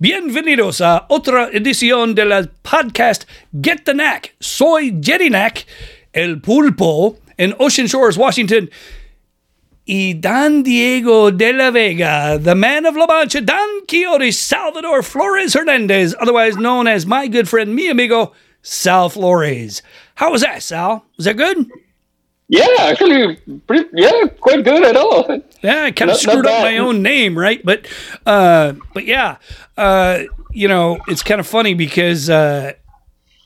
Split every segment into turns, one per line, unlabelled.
Bienvenidos a otra edición de la podcast Get the Knack. Soy Jerry Knack, el pulpo, en Ocean Shores, Washington. Y Don Diego de la Vega, the man of La Mancha, Don Quixote Salvador Flores Hernandez, otherwise known as my good friend, mi amigo, Sal Flores. How was that, Sal? Was that good?
Yeah, actually, pretty, yeah, quite good at all.
Yeah, I kind of screwed up my own name, right? But, uh, but yeah, uh, you know, it's kind of funny because uh,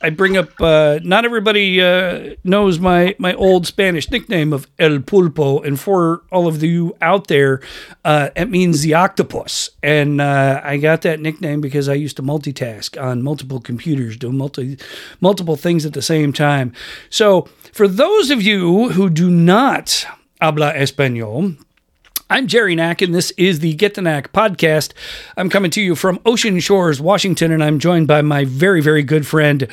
I bring up. Uh, not everybody uh, knows my my old Spanish nickname of El Pulpo, and for all of you out there, uh, it means the octopus. And uh, I got that nickname because I used to multitask on multiple computers, doing multi multiple things at the same time. So, for those of you who do not habla español. I'm Jerry Knack, and this is the Get the Knack podcast. I'm coming to you from Ocean Shores, Washington, and I'm joined by my very, very good friend,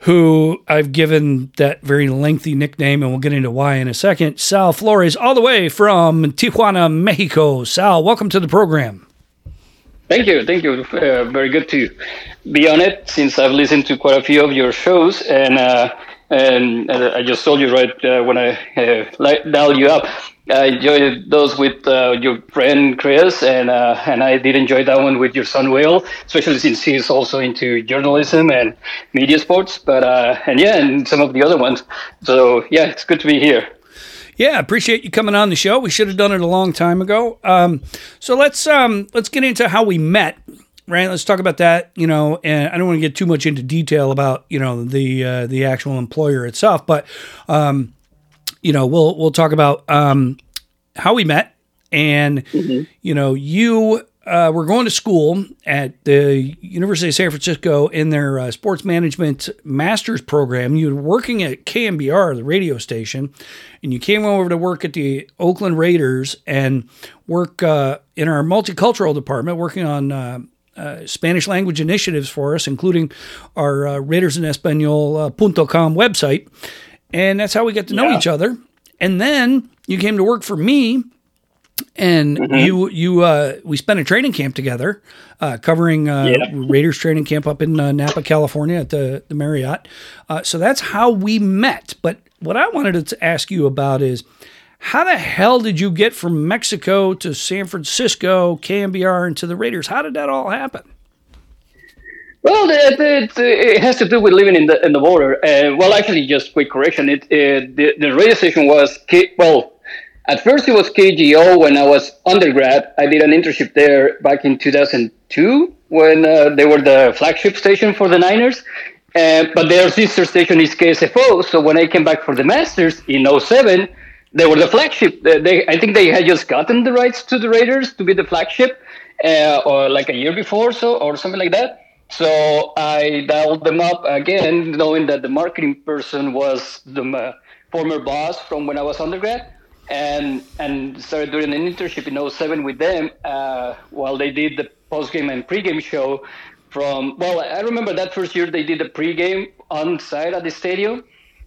who I've given that very lengthy nickname, and we'll get into why in a second, Sal Flores, all the way from Tijuana, Mexico. Sal, welcome to the program.
Thank you. Thank you. Uh, very good to be on it since I've listened to quite a few of your shows, and uh, and uh, I just told you right uh, when I uh, dialed you up. I enjoyed those with uh, your friend Chris, and uh, and I did enjoy that one with your son Will, especially since he's also into journalism and media sports. But uh, and yeah, and some of the other ones. So yeah, it's good to be here.
Yeah, appreciate you coming on the show. We should have done it a long time ago. Um, so let's um, let's get into how we met. Right, let's talk about that. You know, and I don't want to get too much into detail about you know the uh, the actual employer itself, but um, you know, we'll we'll talk about um, how we met, and mm-hmm. you know, you uh, were going to school at the University of San Francisco in their uh, sports management master's program. You were working at KNBR, the radio station, and you came over to work at the Oakland Raiders and work uh, in our multicultural department, working on. Uh, uh, Spanish language initiatives for us, including our uh, Raiders in Espanol.com website. And that's how we get to know yeah. each other. And then you came to work for me and mm-hmm. you you uh, we spent a training camp together uh, covering uh, yeah. Raiders training camp up in uh, Napa, California at the the Marriott. Uh, so that's how we met. But what I wanted to ask you about is how the hell did you get from Mexico to San Francisco, KNBR, and to the Raiders? How did that all happen?
Well, it, it, it, has to do with living in the in the border. Uh, well, actually, just quick correction. It, it the, the radio station was K, well. At first, it was KGO when I was undergrad. I did an internship there back in 2002 when uh, they were the flagship station for the Niners. Uh, but their sister station is KSFO. So when I came back for the Masters in 07, they were the flagship. They, I think they had just gotten the rights to the Raiders to be the flagship, uh, or like a year before, so or something like that. So I dialed them up again, knowing that the marketing person was the uh, former boss from when I was undergrad, and and started doing an internship in 07 with them uh, while they did the postgame and pregame show. From well, I remember that first year they did the pregame on site at the stadium,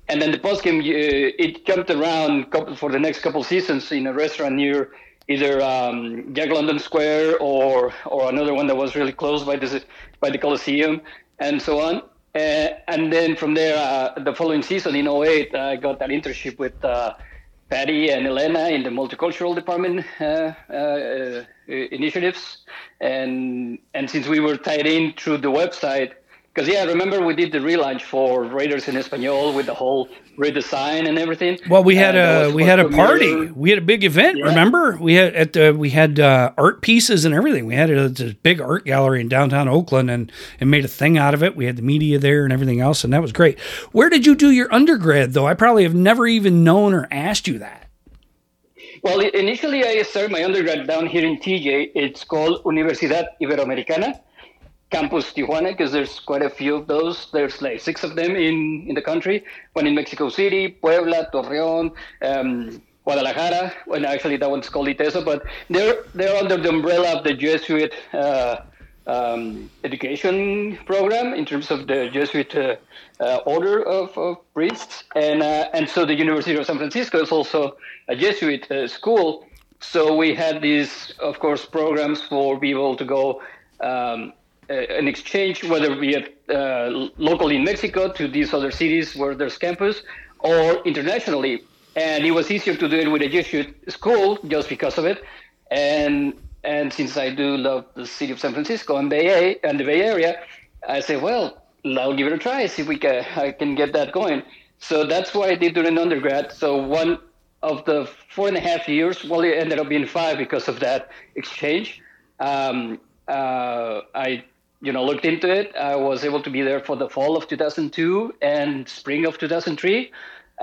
and then the postgame uh, it jumped around for the next couple seasons in a restaurant near either um, Jack London Square or or another one that was really close by the by the Coliseum and so on. Uh, and then from there, uh, the following season in 08, I got that internship with uh, Patty and Elena in the multicultural department uh, uh, initiatives. And and since we were tied in through the website, because yeah, remember we did the relaunch for Raiders in Espanol with the whole redesign and everything.
Well, we had a we had a party. We had a big event. Yeah. Remember, we had at the we had uh, art pieces and everything. We had a, a, big art gallery in downtown Oakland and and made a thing out of it. We had the media there and everything else, and that was great. Where did you do your undergrad though? I probably have never even known or asked you that.
Well, initially I started my undergrad down here in TJ. It's called Universidad Iberoamericana Campus Tijuana, because there's quite a few of those. There's like six of them in, in the country. One in Mexico City, Puebla, Torreón, um, Guadalajara. Well, actually, that one's called ITESO, but they're they're under the umbrella of the Jesuit uh, um, education program in terms of the Jesuit uh, uh, order of, of, priests, and uh, and so the University of San Francisco is also a Jesuit uh, school. So we had these, of course, programs for people to go. Um, an exchange, whether we at, uh, locally in Mexico to these other cities where there's campus, or internationally. And it was easier to do it with a Jesuit school just because of it. And and since I do love the city of San Francisco and Bay and the Bay Area, I say, well, I'll give it a try, see if we can I can get that going. So that's what I did during undergrad. So one of the four and a half years, well, it ended up being five because of that exchange. Um, uh, I, you know, looked into it. I was able to be there for the fall of 2002 and spring of 2003,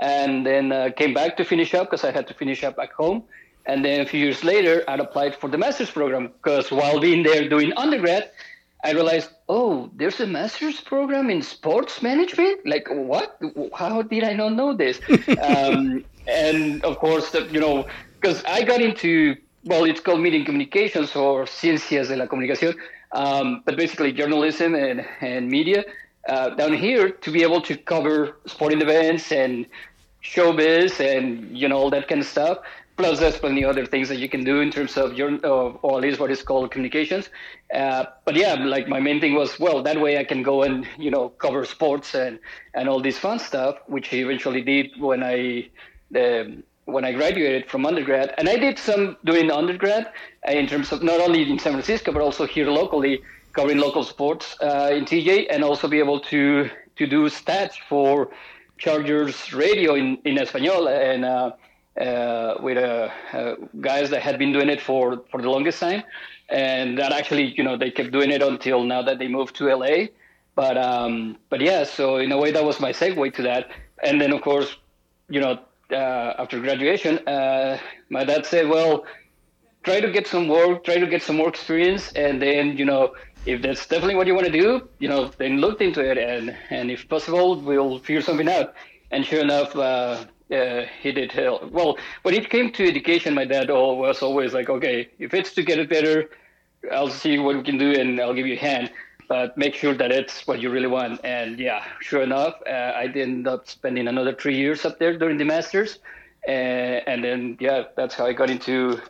and then uh, came back to finish up because I had to finish up back home. And then a few years later, I applied for the master's program because while being there doing undergrad, I realized, oh, there's a master's program in sports management. Like, what? How did I not know this? um, and of course, you know, because I got into well, it's called media communications or ciencias de la comunicación, um, but basically journalism and, and media uh, down here to be able to cover sporting events and showbiz and you know all that kind of stuff. Plus, there's plenty of other things that you can do in terms of your, or at least what is called communications. Uh, but yeah, like my main thing was, well, that way I can go and you know cover sports and and all this fun stuff, which I eventually did when I um, when I graduated from undergrad. And I did some doing undergrad uh, in terms of not only in San Francisco but also here locally, covering local sports uh, in TJ, and also be able to to do stats for Chargers radio in in Espanol and. Uh, uh, with uh, uh, guys that had been doing it for, for the longest time. And that actually, you know, they kept doing it until now that they moved to LA. But um, but yeah, so in a way that was my segue to that. And then of course, you know, after graduation, uh, my dad said, well, try to get some work, try to get some more experience, and then you know if that's definitely what you want to do, you know, then look into it, and and if possible, we'll figure something out. And sure enough, uh, uh, he did help. Well, when it came to education, my dad was always like, okay, if it's to get it better, I'll see what we can do and I'll give you a hand. But make sure that it's what you really want. And yeah, sure enough, uh, I ended up spending another three years up there during the masters. Uh, and then yeah, that's how I got into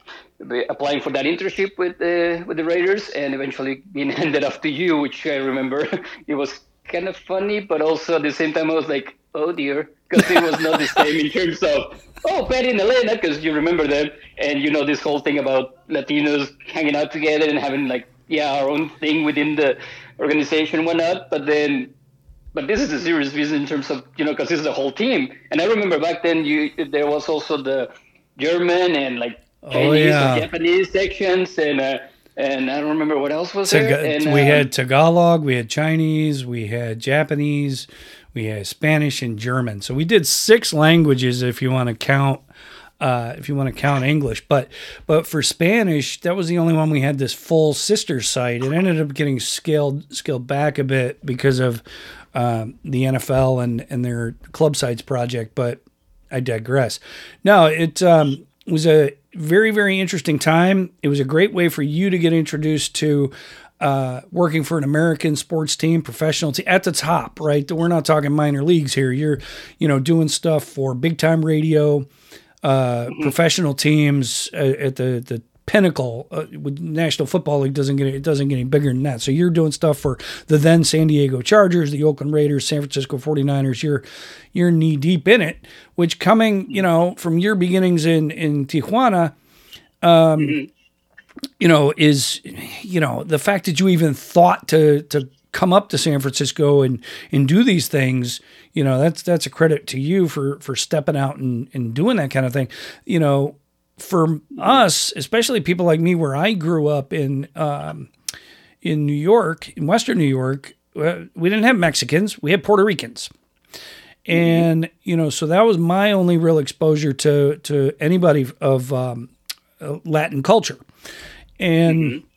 applying for that internship with the with the Raiders, and eventually being handed off to you, which I remember it was kind of funny, but also at the same time I was like, oh dear, because it was not the same in terms of oh Patty and Elena, because you remember them, and you know this whole thing about Latinos hanging out together and having like yeah our own thing within the organization went up, But then, but this is a serious reason in terms of you know because this is a whole team, and I remember back then you there was also the German and like oh, Chinese oh, yeah. Japanese sections and. Uh, and I don't remember what else was Taga- there. And,
we uh, had Tagalog, we had Chinese, we had Japanese, we had Spanish and German. So we did six languages if you want to count uh, if you want to count English. But but for Spanish, that was the only one we had this full sister site. It ended up getting scaled scaled back a bit because of um, the NFL and and their club sites project. But I digress. No, it um, was a very very interesting time. It was a great way for you to get introduced to uh, working for an American sports team, professional team at the top, right? We're not talking minor leagues here. You're, you know, doing stuff for big time radio, uh, mm-hmm. professional teams uh, at the the pinnacle uh, with National Football League doesn't get it doesn't get any bigger than that. So you're doing stuff for the then San Diego Chargers, the Oakland Raiders, San Francisco 49ers. You're you're knee deep in it, which coming, you know, from your beginnings in in Tijuana, um, mm-hmm you know, is, you know, the fact that you even thought to, to come up to San Francisco and, and do these things, you know, that's, that's a credit to you for, for stepping out and, and doing that kind of thing. You know, for us, especially people like me, where I grew up in, um, in New York, in Western New York, uh, we didn't have Mexicans, we had Puerto Ricans. And, you know, so that was my only real exposure to, to anybody of um, uh, Latin culture. And mm-hmm.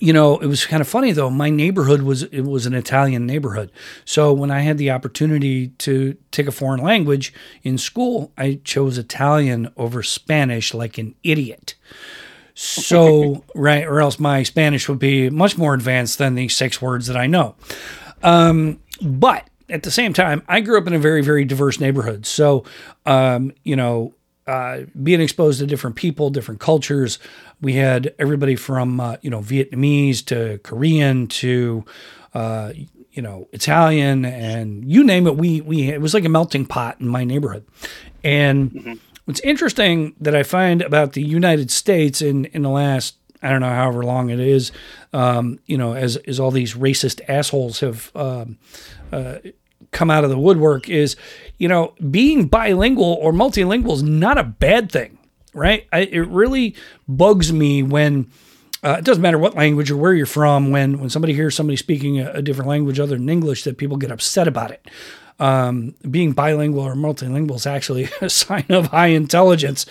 You know, it was kind of funny though. My neighborhood was it was an Italian neighborhood. So when I had the opportunity to take a foreign language in school, I chose Italian over Spanish like an idiot. So, right, or else my Spanish would be much more advanced than the six words that I know. Um, but at the same time, I grew up in a very, very diverse neighborhood. So, um, you know, uh, being exposed to different people, different cultures. We had everybody from uh, you know Vietnamese to Korean to uh, you know Italian and you name it. We we it was like a melting pot in my neighborhood. And mm-hmm. what's interesting that I find about the United States in in the last I don't know however long it is, um, you know, as as all these racist assholes have um, uh, come out of the woodwork is, you know, being bilingual or multilingual is not a bad thing, right? I, it really bugs me when. Uh, it doesn't matter what language or where you're from. When when somebody hears somebody speaking a, a different language other than English, that people get upset about it um, being bilingual or multilingual is actually a sign of high intelligence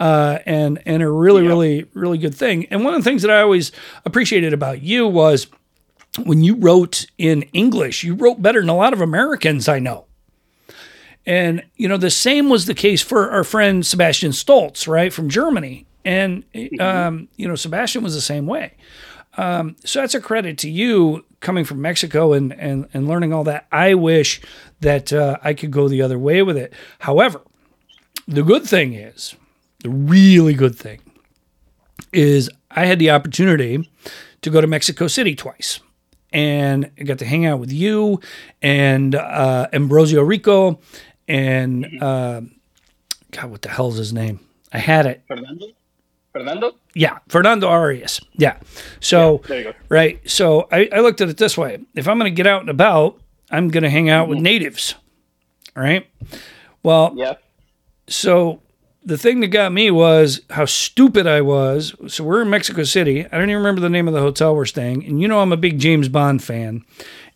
uh, and and a really really really good thing. And one of the things that I always appreciated about you was when you wrote in English, you wrote better than a lot of Americans I know. And you know the same was the case for our friend Sebastian Stoltz, right from Germany. And mm-hmm. um, you know Sebastian was the same way. Um, so that's a credit to you coming from Mexico and, and, and learning all that. I wish that uh, I could go the other way with it. However, the good thing is, the really good thing is I had the opportunity to go to Mexico City twice. And I got to hang out with you and uh, Ambrosio Rico and uh, God, what the hell is his name? I had it.
Fernando. Fernando?
Yeah, Fernando Arias. Yeah. So, yeah, right. So I, I, looked at it this way if I'm going to get out and about, I'm going to hang out mm-hmm. with natives. Right. Well,
yeah.
So the thing that got me was how stupid I was. So we're in Mexico City. I don't even remember the name of the hotel we're staying. And you know, I'm a big James Bond fan.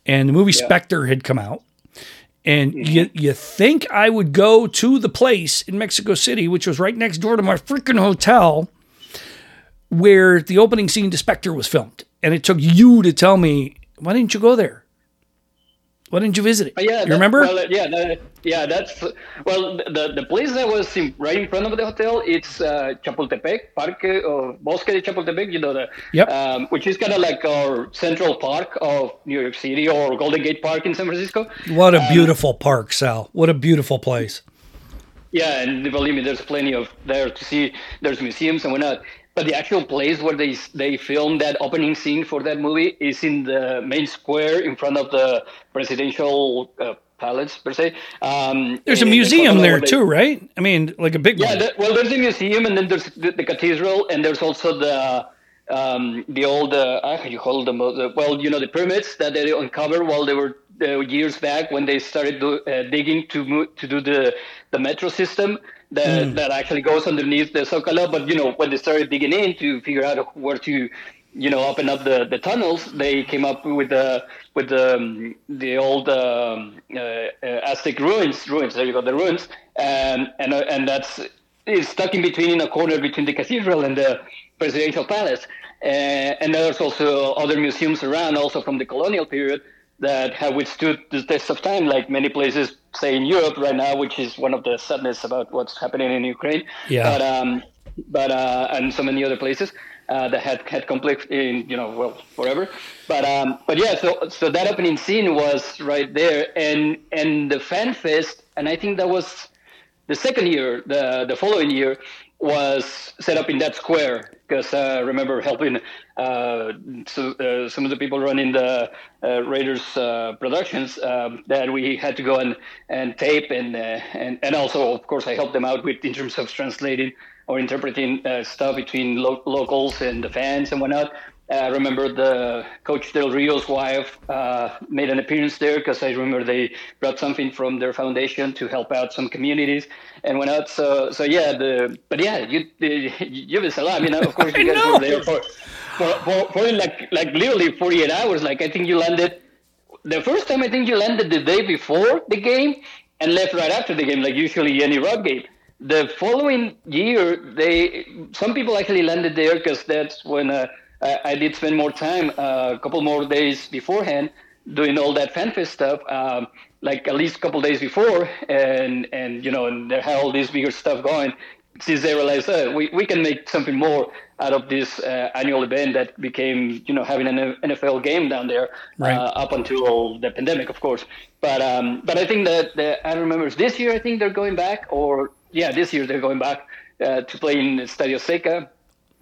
And the movie yeah. Spectre had come out. And mm-hmm. you, you think I would go to the place in Mexico City, which was right next door to my freaking hotel, where the opening scene to Spectre was filmed. And it took you to tell me, why didn't you go there? Why didn't you visit it?
Oh, yeah,
you that, remember?
Well, yeah, that, yeah. That's well, the the place that was in, right in front of the hotel. It's uh, Chapultepec, Parque or Bosque de Chapultepec. You know the
yep.
Um, which is kind of like our central park of New York City or Golden Gate Park in San Francisco.
What a um, beautiful park, Sal! What a beautiful place.
Yeah, and believe me, there's plenty of there to see. There's museums and whatnot. But the actual place where they they filmed that opening scene for that movie is in the main square in front of the presidential uh, palace per se. Um,
there's a museum there they, too, right? I mean, like a big
yeah,
one.
Yeah, well, there's a museum, and then there's the, the cathedral, and there's also the um, the old uh, how you call them? Uh, well, you know, the pyramids that they uncovered while they were uh, years back when they started do, uh, digging to to do the the metro system that mm. that actually goes underneath the Zocalo. But you know, when they started digging in to figure out where to, you know, open up the, the tunnels, they came up with the with the um, the old um, uh, uh Aztec ruins. Ruins. There you go, the ruins, and and uh, and that's is stuck in between in a corner between the cathedral and the presidential palace. Uh, and there's also other museums around, also from the colonial period, that have withstood the test of time, like many places, say in Europe right now, which is one of the sadness about what's happening in Ukraine.
Yeah.
But um, but uh, and so many other places uh, that had had conflict in you know well forever. But um, but yeah, so so that opening scene was right there, and and the fan fest, and I think that was the second year, the the following year was set up in that square because uh, I remember helping uh, so, uh, some of the people running the uh, Raiders uh, productions um, that we had to go and, and tape and, uh, and and also of course I helped them out with in terms of translating or interpreting stuff between lo- locals and the fans and whatnot. I remember the coach Del Rio's wife made an appearance there because I remember they brought something from their foundation to help out some communities and went out. So so yeah, the but yeah, you you was a lot. I mean, of course, you guys were there for, for, for for like like literally 48 hours. Like I think you landed the first time. I think you landed the day before the game and left right after the game, like usually any road game. The following year, they some people actually landed there because that's when uh, I, I, did spend more time, uh, a couple more days beforehand, doing all that fanfest stuff. Um, like at least a couple days before, and and you know, and they had all this bigger stuff going. Since they realized, uh, we we can make something more out of this uh, annual event that became, you know, having an NFL game down there right. uh, up until the pandemic, of course. But um, but I think that the, I remember this year. I think they're going back, or yeah, this year they're going back uh, to play in Estadio Azteca.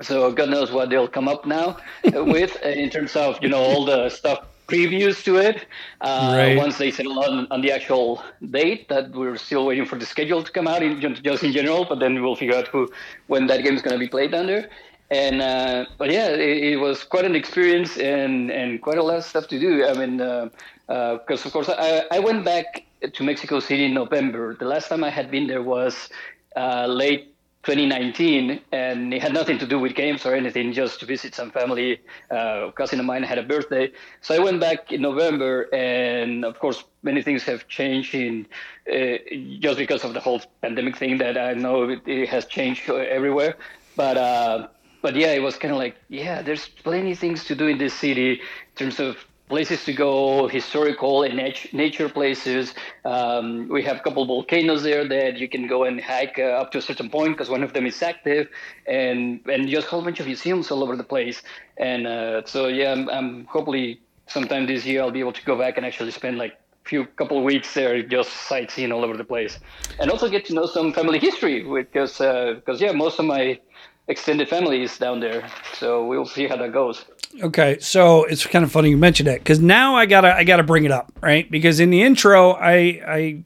So God knows what they'll come up now with in terms of you know all the stuff previews to it. Uh, right. Once they settle on, on the actual date, that we're still waiting for the schedule to come out in, just in general. But then we'll figure out who when that game is going to be played under. And uh, but yeah, it, it, was quite an experience and and quite a lot of stuff to do. I mean, because uh, uh of course I, I went back to Mexico City in November. The last time I had been there was uh, late 2019, and it had nothing to do with games or anything, just to visit some family. Uh, cousin of mine had a birthday, so I went back in November, and of course, many things have changed in uh, just because of the whole pandemic thing that I know it, it has changed everywhere. But uh, but yeah, it was kind of like yeah, there's plenty of things to do in this city in terms of places to go, historical and nature places. Um, we have a couple volcanoes there that you can go and hike uh, up to a certain point because one of them is active, and and just a whole bunch of museums all over the place. And uh, so yeah, I'm, I'm, hopefully sometime this year I'll be able to go back and actually spend like a few couple weeks there just sightseeing all over the place, and also get to know some family history because because uh, yeah, most of my extended families down there, so we'll see how that goes.
Okay, so it's kind of funny you mentioned that because now I gotta I gotta bring it up, right? Because in the intro, I I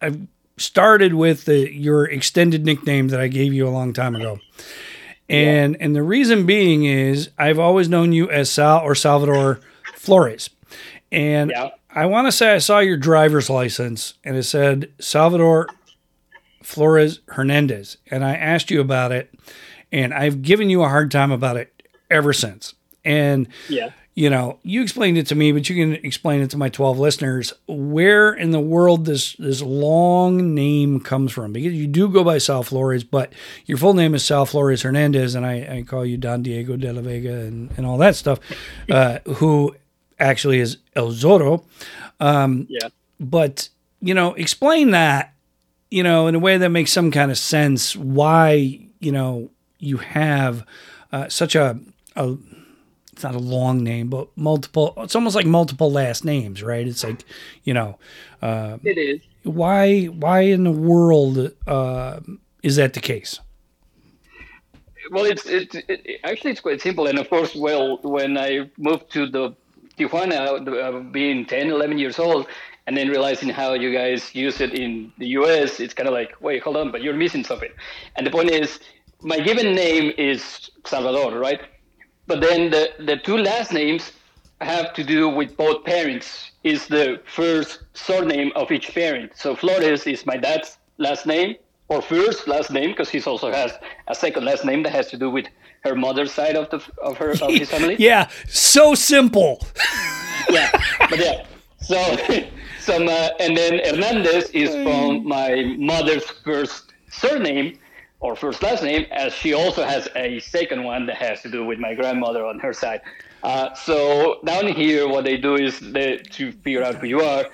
I started with the your extended nickname that I gave you a long time ago, and yeah. and the reason being is I've always known you as Sal or Salvador Flores, and yeah. I want to say I saw your driver's license and it said Salvador Flores Hernandez, and I asked you about it, and I've given you a hard time about it ever since. And
yeah.
You know, you explained it to me, but you can explain it to my 12 listeners. Where in the world this this long name comes from? Because you do go by Sal Flores, but your full name is Sal Flores Hernandez, and I, I call you Don Diego de la Vega and, and all that stuff, uh, who actually is El Zorro.
Um, yeah.
But, you know, explain that, you know, in a way that makes some kind of sense why, you know, you have uh, such a, a it's not a long name, but multiple. It's almost like multiple last names, right? It's like, you know,
uh, it is.
Why? Why in the world uh, is that the case?
Well, it's it, it, actually it's quite simple, and of course, well, when I moved to the Tijuana, being 10, 11 years old, and then realizing how you guys use it in the US, it's kind of like, wait, hold on, but you're missing something. And the point is, my given name is Salvador, right? But then the, the two last names have to do with both parents. Is the first surname of each parent. So Flores is my dad's last name or first last name because he also has a second last name that has to do with her mother's side of the of her of his family.
yeah, so simple.
yeah, but yeah. So some uh, and then Hernandez is from my mother's first surname, or first last name, as she also has a second one that has to do with my grandmother on her side. Uh, so down here, what they do is they, to figure out who you are.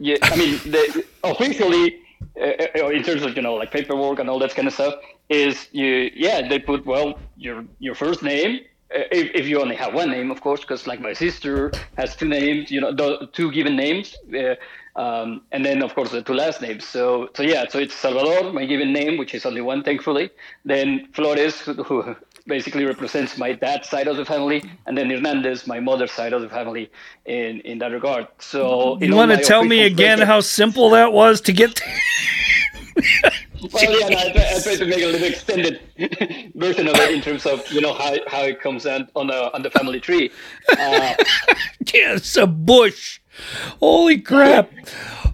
Yeah, I mean, they, officially, uh, uh, in terms of you know like paperwork and all that kind of stuff, is you yeah they put well your your first name. Uh, if, if you only have one name, of course, because like my sister has two names, you know, two given names. Uh, um, and then, of course, the two last names. So, so yeah, so it's Salvador, my given name, which is only one, thankfully. Then Flores, who, who basically represents my dad's side of the family, and then Hernandez, my mother's side of the family, in in that regard. So,
you want to tell me again how simple that was to get?
well, yeah, no, I, try, I try to make a little extended version of it in terms of you know how, how it comes out on the on the family tree. Uh,
it's a bush. Holy crap!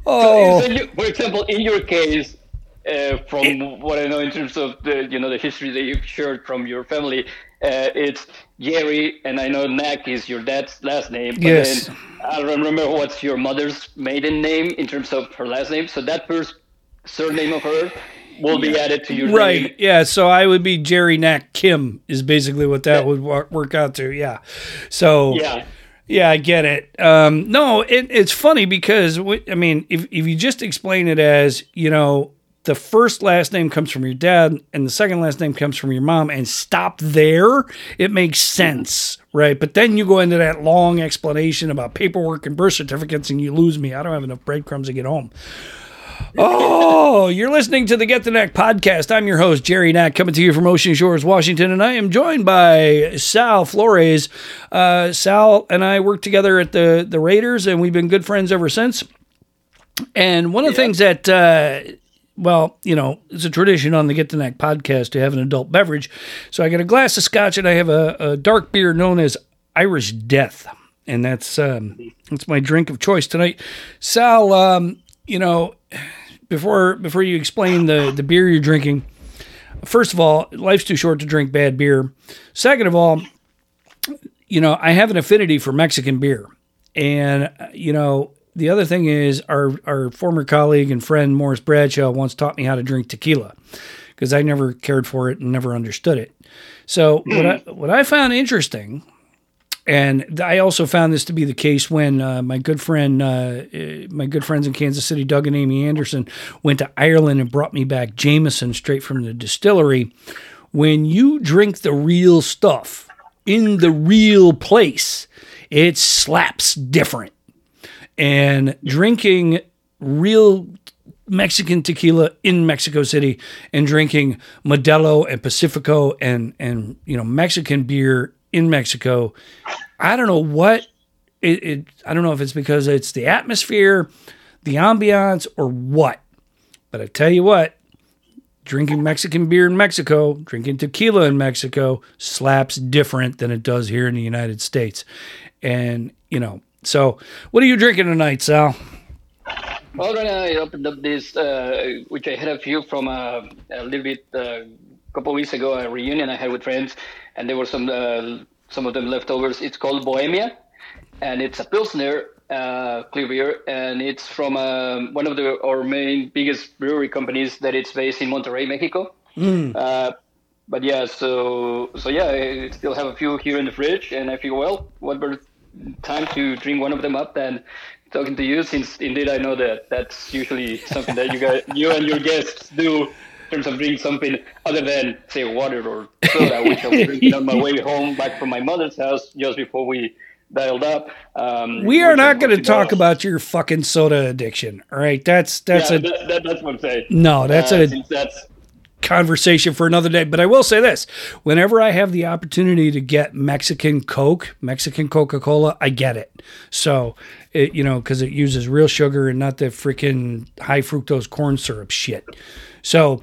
Oh,
so, you, for example, in your case, uh, from it, what I know in terms of the you know the history that you've shared from your family, uh, it's Jerry, and I know Knack is your dad's last name.
But yes. Then
I don't remember what's your mother's maiden name in terms of her last name. So that first surname of her will be added to your name.
right.
Name.
Yeah. So I would be Jerry Knack Kim is basically what that yeah. would work out to. Yeah. So
yeah.
Yeah, I get it. Um, no, it, it's funny because I mean, if if you just explain it as you know, the first last name comes from your dad and the second last name comes from your mom, and stop there, it makes sense, right? But then you go into that long explanation about paperwork and birth certificates, and you lose me. I don't have enough breadcrumbs to get home. Oh, you're listening to the Get the Knack podcast. I'm your host, Jerry Knack, coming to you from Ocean Shores, Washington, and I am joined by Sal Flores. Uh, Sal and I worked together at the, the Raiders, and we've been good friends ever since. And one of the things that, uh, well, you know, it's a tradition on the Get the Knack podcast to have an adult beverage. So I got a glass of scotch, and I have a, a dark beer known as Irish Death and that's um, that's my drink of choice tonight. Sal, um, you know, before before you explain the the beer you're drinking, first of all, life's too short to drink bad beer. Second of all, you know, I have an affinity for Mexican beer, and you know. The other thing is, our, our former colleague and friend Morris Bradshaw once taught me how to drink tequila because I never cared for it and never understood it. So what mm-hmm. I what I found interesting and I also found this to be the case when uh, my good friend, uh, uh, my good friends in Kansas City, Doug and Amy Anderson, went to Ireland and brought me back Jameson straight from the distillery. When you drink the real stuff in the real place, it slaps different. And drinking real Mexican tequila in Mexico City and drinking Modelo and Pacifico and and you know Mexican beer in Mexico. I don't know what it, it, I don't know if it's because it's the atmosphere, the ambiance, or what. But I tell you what, drinking Mexican beer in Mexico, drinking tequila in Mexico slaps different than it does here in the United States. And, you know, so what are you drinking tonight, Sal?
Well, right now I opened up this, uh, which I had a few from uh, a little bit uh, a couple weeks ago, a reunion I had with friends and there were some uh, some of them leftovers. It's called Bohemia, and it's a pilsner uh, clear beer, and it's from um, one of the our main biggest brewery companies that it's based in Monterrey, Mexico. Mm. Uh, but yeah, so so yeah, I still have a few here in the fridge, and I feel well, what better time to drink one of them up than talking to you, since indeed I know that that's usually something that you guys, you and your guests do terms of drinking something other than say water or soda, which I was drinking on my way home back from my mother's house just before we dialed up.
Um, we are not going to talk about your fucking soda addiction. All right, that's that's
yeah,
a
that, that, that's what I'm saying.
No, that's uh, a that's conversation for another day. But I will say this: whenever I have the opportunity to get Mexican Coke, Mexican Coca Cola, I get it. So, it, you know, because it uses real sugar and not the freaking high fructose corn syrup shit. So,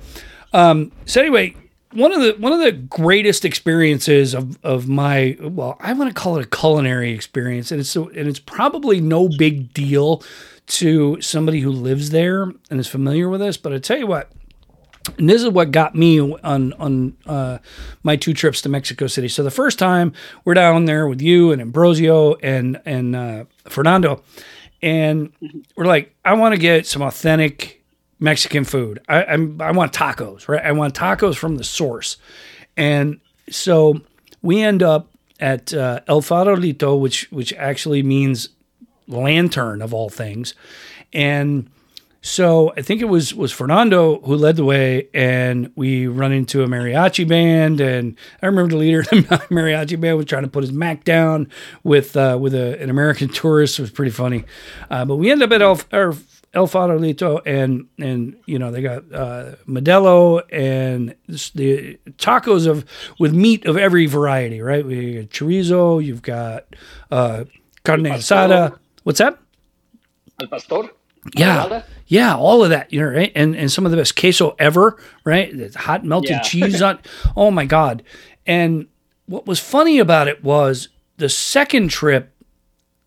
um, so anyway, one of the one of the greatest experiences of of my well, I want to call it a culinary experience, and it's so and it's probably no big deal to somebody who lives there and is familiar with this. But I tell you what, and this is what got me on on uh, my two trips to Mexico City. So the first time we're down there with you and Ambrosio and and uh, Fernando, and we're like, I want to get some authentic Mexican food. I, I'm, I want tacos, right? I want tacos from the source. And so we end up at uh, El Farolito, which which actually means lantern of all things. And so I think it was was Fernando who led the way, and we run into a mariachi band, and I remember the leader of the mariachi band was trying to put his mack down with uh, with a, an American tourist. It was pretty funny, uh, but we end up at El, or El Farolito and and you know they got uh, Modelo and the tacos of with meat of every variety, right? We got chorizo, you've got uh, carne asada. What's that?
Al pastor.
Yeah, yeah, all of that, you know, right? And and some of the best queso ever, right? Hot melted yeah. cheese on. Oh my god! And what was funny about it was the second trip,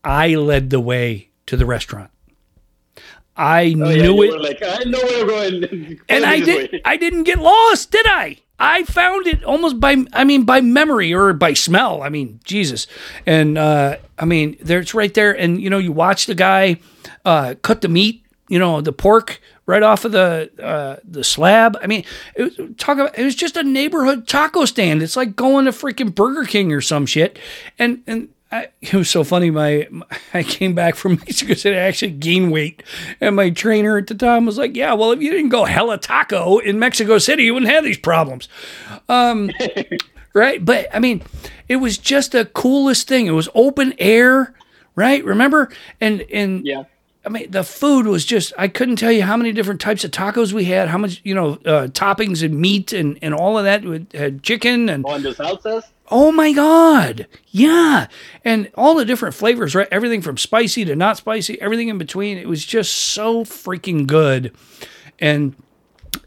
I led the way to the restaurant. I oh, yeah, knew it.
Like, I know where we're going.
and I did. I didn't get lost, did I? I found it almost by, I mean, by memory or by smell. I mean, Jesus. And uh, I mean, there it's right there. And you know, you watch the guy uh, cut the meat, you know, the pork right off of the uh, the slab. I mean, it was, talk about it was just a neighborhood taco stand. It's like going to freaking Burger King or some shit. And and I, it was so funny. My, my, I came back from Mexico City. I actually gained weight, and my trainer at the time was like, "Yeah, well, if you didn't go hella taco in Mexico City, you wouldn't have these problems." Um, right? But I mean, it was just the coolest thing. It was open air, right? Remember? And and
yeah.
I mean, the food was just, I couldn't tell you how many different types of tacos we had, how much, you know, uh, toppings and meat and, and all of that. We had chicken and.
On the salsas?
Oh my God. Yeah. And all the different flavors, right? Everything from spicy to not spicy, everything in between. It was just so freaking good. And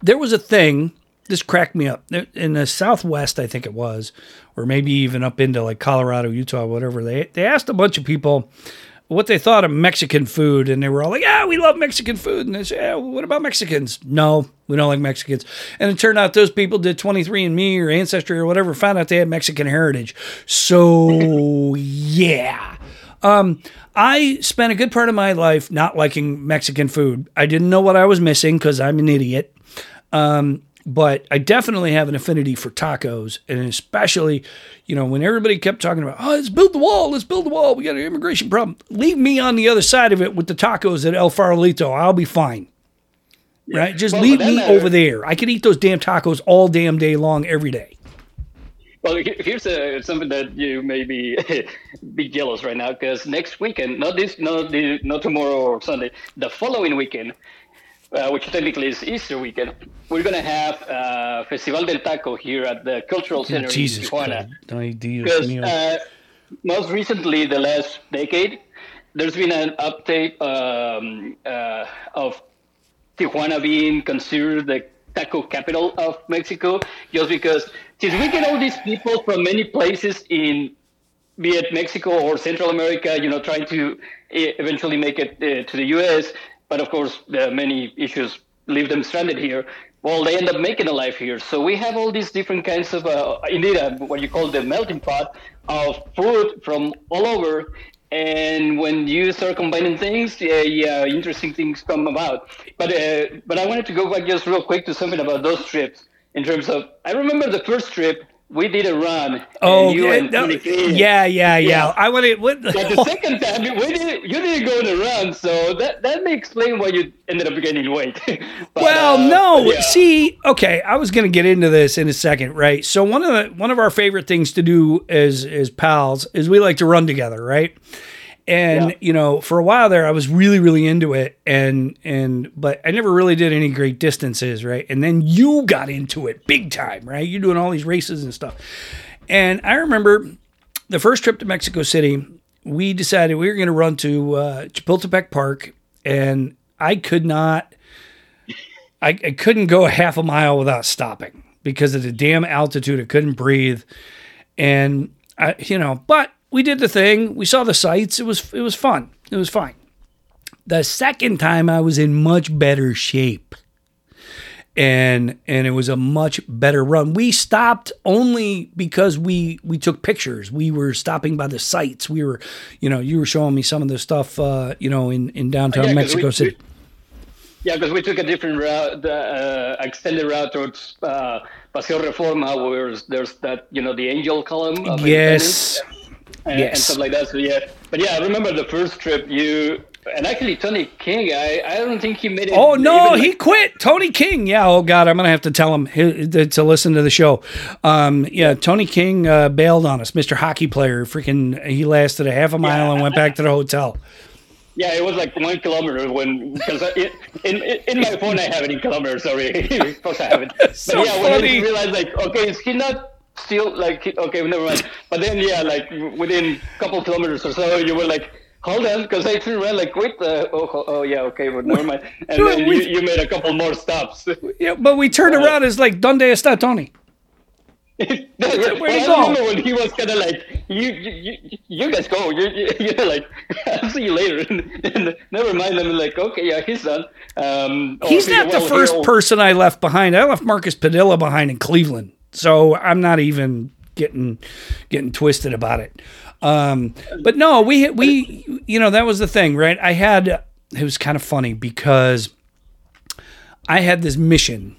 there was a thing, this cracked me up. In the Southwest, I think it was, or maybe even up into like Colorado, Utah, whatever. They, they asked a bunch of people what they thought of Mexican food, and they were all like, "Yeah, we love Mexican food." And they said, "Yeah, what about Mexicans?" No, we don't like Mexicans. And it turned out those people did 23andMe or Ancestry or whatever, found out they had Mexican heritage. So yeah. Um, I spent a good part of my life not liking Mexican food. I didn't know what I was missing because I'm an idiot. Um, but I definitely have an affinity for tacos, and especially, you know, when everybody kept talking about, oh, let's build the wall, let's build the wall, we got an immigration problem. Leave me on the other side of it with the tacos at El Farolito. I'll be fine. Yeah. Right? Just well, leave me matter. over there. I could eat those damn tacos all damn day long every day.
Well, here's a, something that you may be, be jealous right now because next weekend, not this, not the, not tomorrow or Sunday, the following weekend, uh, which technically is Easter weekend, we're going to have uh, Festival del Taco here at the Cultural Center Jesus in Tijuana. Because uh, most recently, the last decade, there's been an update um, uh, of Tijuana being considered the taco capital of Mexico, just because since we get all these people from many places in be it Mexico or Central America, you know, trying to eventually make it uh, to the U.S., but of course, there are many issues leave them stranded here. Well, they end up making a life here. So we have all these different kinds of, uh, indeed, uh, what you call the melting pot of food from all over. And when you start combining things, yeah, yeah interesting things come about. But uh, but I wanted to go back just real quick to something about those trips. In terms of, I remember the first trip we did a run.
Oh, yeah, no, yeah, yeah, yeah, I want to. What?
But the second time, we did you didn't go on a run, so that that may explain why you ended up gaining weight.
but, well, uh, no, yeah. see, okay, I was going to get into this in a second, right? So one of the one of our favorite things to do as as pals is we like to run together, right? And yeah. you know for a while there i was really really into it. And and but i never really did any great distances right? And then you got into it big time right? You're doing all these races and stuff. And i remember the first trip to mexico city we decided we were going to run to uh, chapultepec park. And i could not I, I couldn't go a half a mile without stopping because of the damn altitude. I couldn't breathe. And I, you know but we did the thing. We saw the sights. It was it was fun. It was fine. The second time I was in much better shape. And and it was a much better run. We stopped only because we we took pictures. We were stopping by the sites. We were, you know, you were showing me some of the stuff, uh, you know, in in downtown yeah, Mexico we, City. We,
yeah, because we took a different route, the uh, extended route towards uh, Paseo Reforma, where there's that, you know, the angel column.
yes
and, yes. and stuff like that. So yeah, but yeah, I remember the first trip you and actually Tony King. I, I don't think he made it.
Oh no, like- he quit. Tony King. Yeah. Oh God, I'm gonna have to tell him to listen to the show. Um, yeah, Tony King uh, bailed on us, Mr. Hockey player. Freaking, he lasted a half a mile yeah. and went back to the hotel.
Yeah, it was like one kilometer when because in, in in my phone I have it in kilometers. Sorry, of course I have it. so but yeah, funny. when I realized like, okay, is he not still like okay, never mind. But then yeah, like within a couple kilometers or so, you were like, hold on, because I turned around like, wait, uh, oh, oh yeah, okay, but never mind. And then you, you made a couple more stops.
Yeah, but we turned uh, around as like donde está Tony?
He go? remember when he was kind of like, you, you, you guys go. You, you, are like, I'll see you later. And, and never mind. I'm like, okay, yeah, he's done. Um,
he's not the first person I left behind. I left Marcus Padilla behind in Cleveland. So I'm not even getting getting twisted about it. Um, but no, we we you know that was the thing, right? I had it was kind of funny because I had this mission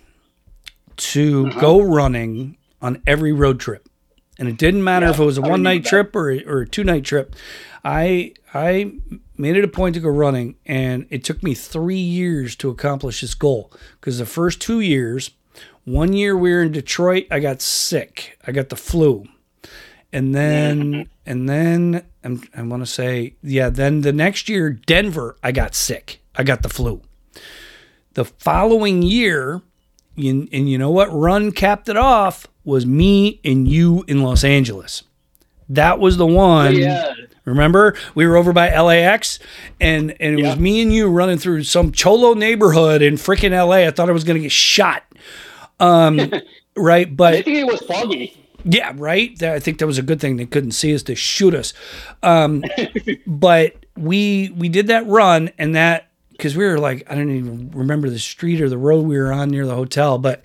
to uh-huh. go running on every road trip. And it didn't matter yeah, if it was a one night trip or, or a two night trip. I I made it a point to go running, and it took me three years to accomplish this goal. Because the first two years, one year we were in Detroit, I got sick. I got the flu. And then and then I'm, I want to say, yeah, then the next year, Denver, I got sick. I got the flu. The following year, and, and you know what run capped it off was me and you in Los Angeles. That was the one.
yeah.
Remember, we were over by LAX, and and it
Yeah.
was me and you running through some cholo neighborhood in freaking LA. I thought I was going to get shot. Um, right, but I
think it was foggy.
yeah, right. That- I think that was a good thing. They couldn't see us to shoot us. Um, but we we did that run, and that because we were like I don't even remember the street or the road we were on near the hotel, but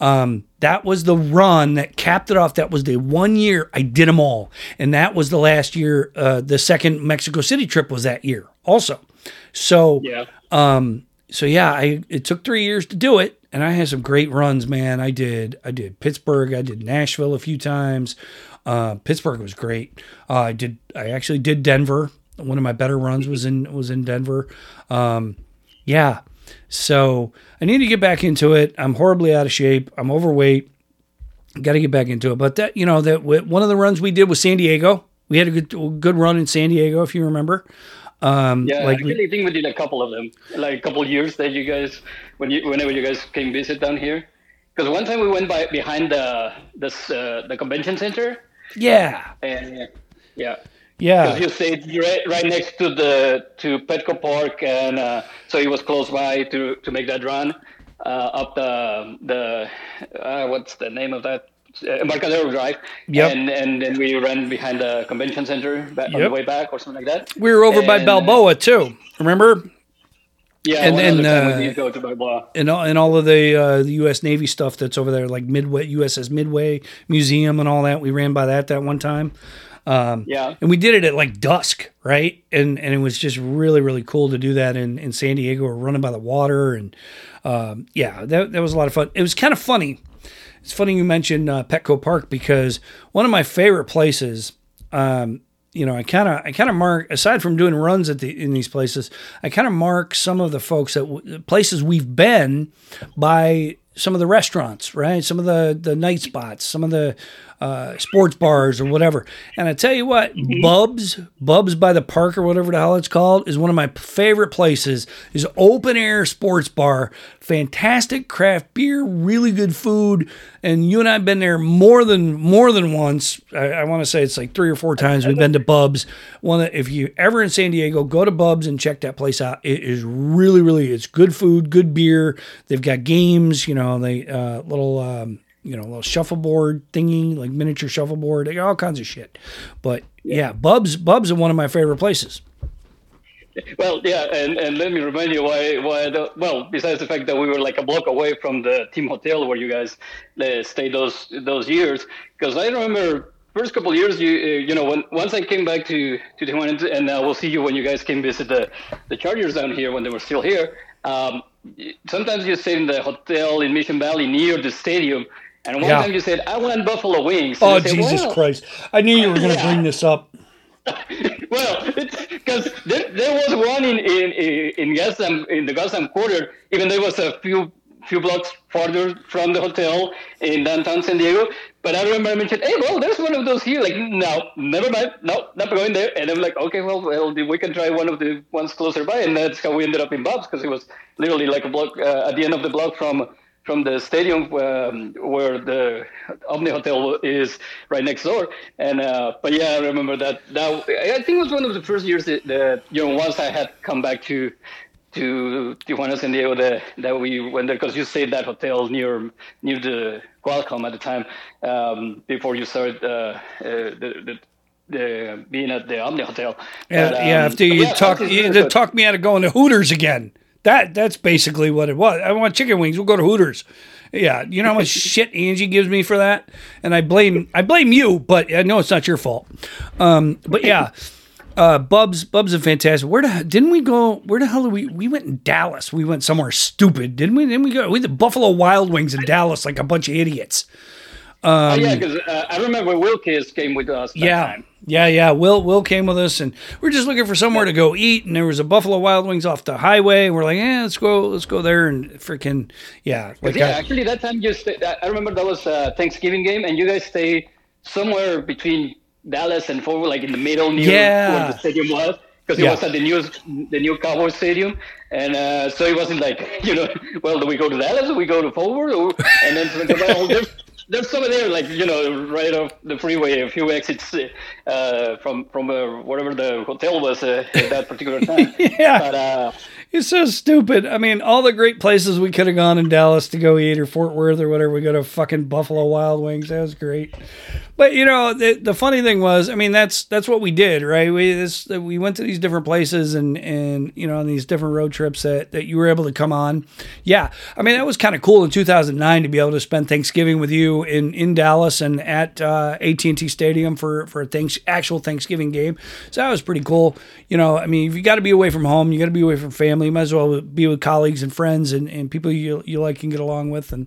um, that was the run that capped it off. That was the one year I did them all, and that was the last year. Uh, the second Mexico City trip was that year also. So
Yeah.
um, so yeah, I it took three years to do it, and I had some great runs, man. I did I did Pittsburgh, I did Nashville a few times. Uh, Pittsburgh was great. Uh, I did I actually did Denver. One of my better runs was in was in Denver. Um, yeah, so I need to get back into it. I'm horribly out of shape. I'm overweight. Got to get back into it. But that you know that one of the runs we did was San Diego. We had a good good run in San Diego, if you remember. Um,
Yeah,
like
I think we did a couple of them, like a couple years that you guys, when you, whenever you guys came visit down here. Because one time we went by behind the this uh, the convention center,
yeah,
and yeah,
yeah.
because you stayed right, right next to the to Petco Park, and uh, so it was close by to to make that run uh, up the the uh, what's the name of that Embarcadero Drive.
Yep.
And and then we ran behind the convention center back on the way back or something like that.
We were over by Balboa too. Remember?
Yeah,
And- and, uh,
we did to Balboa.
And all, and all of the uh, the U.S. Navy stuff that's over there, like Midway USS Midway Museum and all that. We ran by that that one time. Um,
Yeah.
and we did it at like dusk, right? And and it was just really really cool to do that in, in San Diego. We're running by the water, and um, yeah, that that was a lot of fun. It was kind of funny. It's funny you mentioned uh, Petco Park because one of my favorite places. Um, you know, I kind of I kind of mark aside from doing runs at the in these places, I kind of mark some of the folks that w- places we've been by some of the restaurants, right? Some of the the night spots, some of the uh, sports bars or whatever. And I tell you what, Bubs, Bubs by the park or whatever the hell it's called, is one of my favorite places. Is open air sports bar, fantastic craft beer, really good food, and you and I've been there more than more than once. I, I want to say it's like three or four times we've been to Bubs. One, that- if you ever in San Diego, go to Bubs and check that place out. It is really, really, it's good food, good beer. They've got games, you know, they uh, little. Um, you know, little shuffleboard thingy, like miniature shuffleboard, all kinds of shit. But yeah, Bubs, Bubs are one of my favorite places.
Well, yeah, and, and let me remind you why why the, well besides the fact that we were like a block away from the team hotel where you guys uh, stayed those those years because I remember first couple of years you uh, you know when once I came back to to Tijuana and uh, we'll see you when you guys came visit the the Chargers down here when they were still here. Um, sometimes you stayed in the hotel in Mission Valley near the stadium. And one
Yeah.
time you said, "I want buffalo wings." And
Oh
said,
Jesus
"Well,
Christ! I knew you were going to
Yeah.
bring this up.
well, because there, there was one in in in Gaslamp in the Gaslamp quarter, even though it was a few few blocks farther from the hotel in downtown San Diego. But I remember I mentioned, hey, well, there's one of those here. Like, no, never mind, no, not going there. And I'm like, okay, well, well, we can try one of the ones closer by, and that's how we ended up in Bubs because it was literally like a block uh, at the end of the block from from the stadium um, where the Omni Hotel is right next door. And uh, but yeah, I remember that. That I think it was one of the first years that, that you know once I had come back to to Tijuana, San Diego, that that we went there because you stayed that hotel near near the Qualcomm at the time um, before you started uh, uh, the. the the, being at the Omni Hotel.
Yeah,
But,
yeah.
um,
After you
yeah,
talk, you talk me out of going to Hooters again. That that's basically what it was. I want chicken wings. We'll go to Hooters. Yeah, you know how much shit Angie gives me for that, and I blame I blame you, but I know it's not your fault. Um, but yeah, uh, Bubs Bubs is fantastic. Where the didn't we go? Where the hell did we we went in Dallas? We went somewhere stupid, didn't we? Didn't we go? We the Buffalo Wild Wings in Dallas like a bunch of idiots.
Oh, yeah, because uh, I remember Wilkes came with us. That
Yeah.
time.
Yeah, yeah. Will Will came with us, and we are just looking for somewhere to go eat. And there was a Buffalo Wild Wings off the highway. And we're like, yeah, let's go, let's go there. And freaking, yeah, like
yeah,
I-
actually, that time you stay, I remember that was a Thanksgiving game, and you guys stay somewhere between Dallas and Fort Worth, like in the middle near
Yeah.
where the stadium was, because it
Yeah.
was at the new the new Cowboy Stadium, and uh, so it wasn't like you know, well, do we go to Dallas or we go to Fort Worth, or, and then there's, some there, like you know, right off the freeway, a few exits uh, from from uh, whatever the hotel was uh, at that particular time.
Yeah.
But uh,
It's so stupid. I mean, all the great places we could have gone in Dallas to go eat or Fort Worth or whatever. We go to fucking Buffalo Wild Wings. That was great. But you know, the, the funny thing was, I mean, that's that's what we did, right? We this we went to these different places and and you know on these different road trips that that you were able to come on. Yeah, I mean that was kind of cool in 2009 to be able to spend Thanksgiving with you in in Dallas and at uh, AT&T Stadium for for a thanks, actual Thanksgiving game. So that was pretty cool. You know, I mean, you got to be away from home, you got to be away from family. You might as well be with colleagues and friends and, and people you you like and get along with. And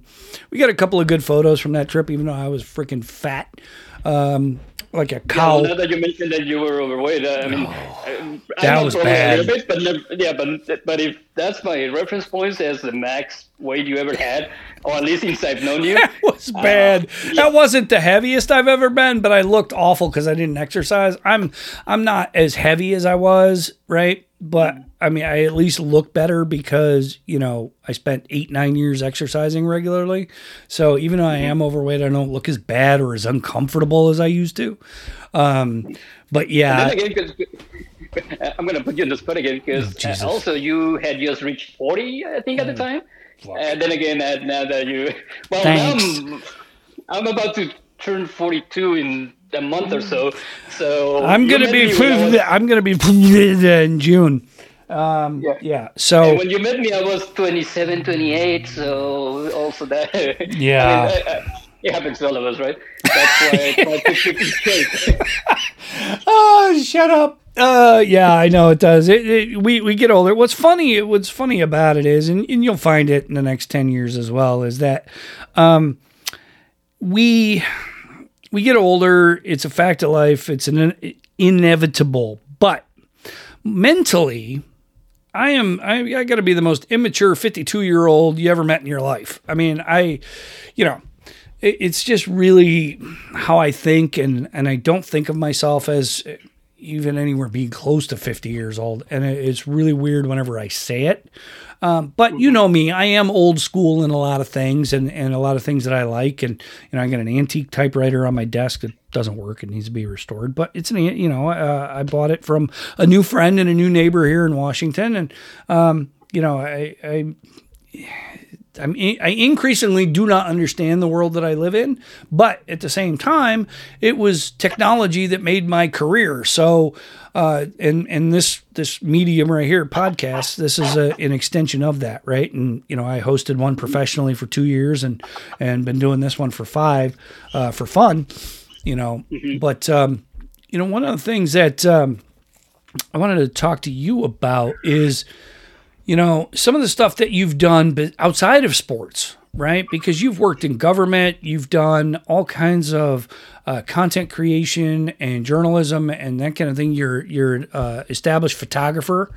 we got a couple of good photos from that trip, even though I was freaking fat, um, like a cow.
Now that you mentioned that you were overweight, uh, I mean, I- I
that was bad.
A little bit, but never, yeah, but but if that's my reference points as the max weight you ever had, or at least since I've known you,
That was bad. That wasn't the heaviest I've ever been, but I looked awful because I didn't exercise. I'm I'm not as heavy as I was, right? But I mean, I at least look better because you know I spent eight nine years exercising regularly. So even though I mm-hmm. am overweight, I don't look as bad or as uncomfortable as I used to. Um, but yeah,
again, 'cause- uh, I'm going to put you in the spot again because
Oh, uh,
also you had just reached 40, I think, at the mm. time. And uh, then again, uh, now that you, well,
Thanks.
I'm, I'm about to turn 42 in a month or so. So
I'm gonna be
was-
I'm gonna be in June. Um,
Yeah.
yeah. So
when you met me, I was 27, 28, so also that.
Yeah.
I mean, I- I- it happens to all of us, right? That's why I try to keep straight.
Oh, shut up. Uh, yeah, I know it does. It, it, we we get older. What's funny? What's funny about it is, and, and you'll find it in the next ten years as well, is that um, we we get older. It's a fact of life. It's an inevitable. But mentally, I am I, I got to be the most immature 52 year old you ever met in your life. I mean, I, you know, it, it's just really how I think, and and I don't think of myself as even anywhere being close to 50 years old, and it, it's really weird whenever I say it. Um, but you know me, I am old school in a lot of things, and, and a lot of things that I like. And you know, I got an antique typewriter on my desk that doesn't work; it needs to be restored. But it's an you know, uh, I bought it from a new friend and a new neighbor here in Washington, and um, you know, I, I I'm, I increasingly do not understand the world that I live in, but at the same time, it was technology that made my career. So, uh, and and this this medium right here, podcast, this is a, an extension of that, right? And you know, I hosted one professionally for two years, and and been doing this one for five, uh, for fun, you know. But um, you know, one of the things that um, I wanted to talk to you about is you know, some of the stuff that you've done outside of sports, right? Because you've worked in government, you've done all kinds of uh, content creation and journalism and that kind of thing. You're you're uh, established photographer,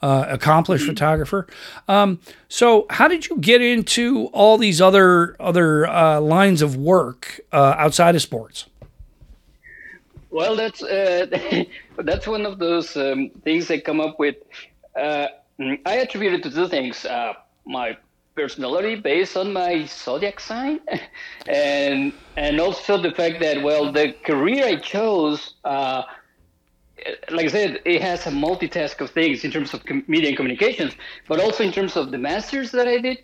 uh, accomplished photographer. Um, so, how did you get into all these other other uh, lines of work uh, outside of sports?
Well, that's uh, that's one of those um, things that come up with. Uh, I attribute it to two things: uh, my personality based on my zodiac sign, and and also the fact that well, the career I chose. Uh, like I said, it has a multitask of things in terms of media and communications, but also in terms of the masters that I did.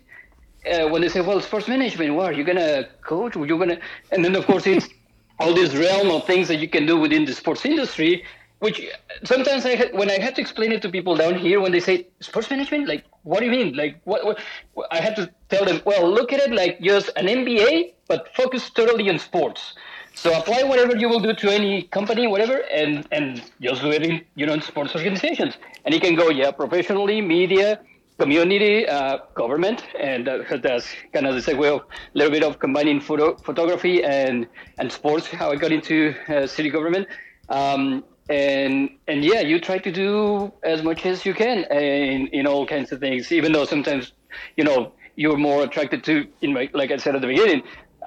Uh, when they say, "Well, sports management, what are you gonna coach? Are you gonna?" And then, of course, it's all this realm of things that you can do within the sports industry. Which sometimes I when I had to explain it to people down here, when they say sports management, like, what do you mean? Like, what? what I had to tell them, well, look at it like just an MBA, but focus totally on sports. So apply whatever you will do to any company, whatever, and and just do it in you know in sports organizations. And you can go yeah, professionally, media, community, uh, government, and uh, that's kind of the segue of a little bit of combining photo, photography and and sports. How I got into uh, city government. Um, and and yeah, you try to do as much as you can in in all kinds of things, even though sometimes you know you're more attracted to in my, like I said at the beginning,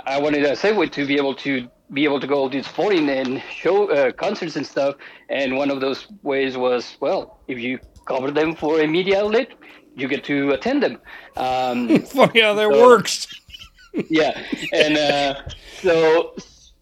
I wanted a segue to be able to be able to go to sporting and show uh, concerts and stuff. And one of those ways was, well, if you cover them for a media outlet, you get to attend them. Um,
how that so, works.
yeah, and uh, so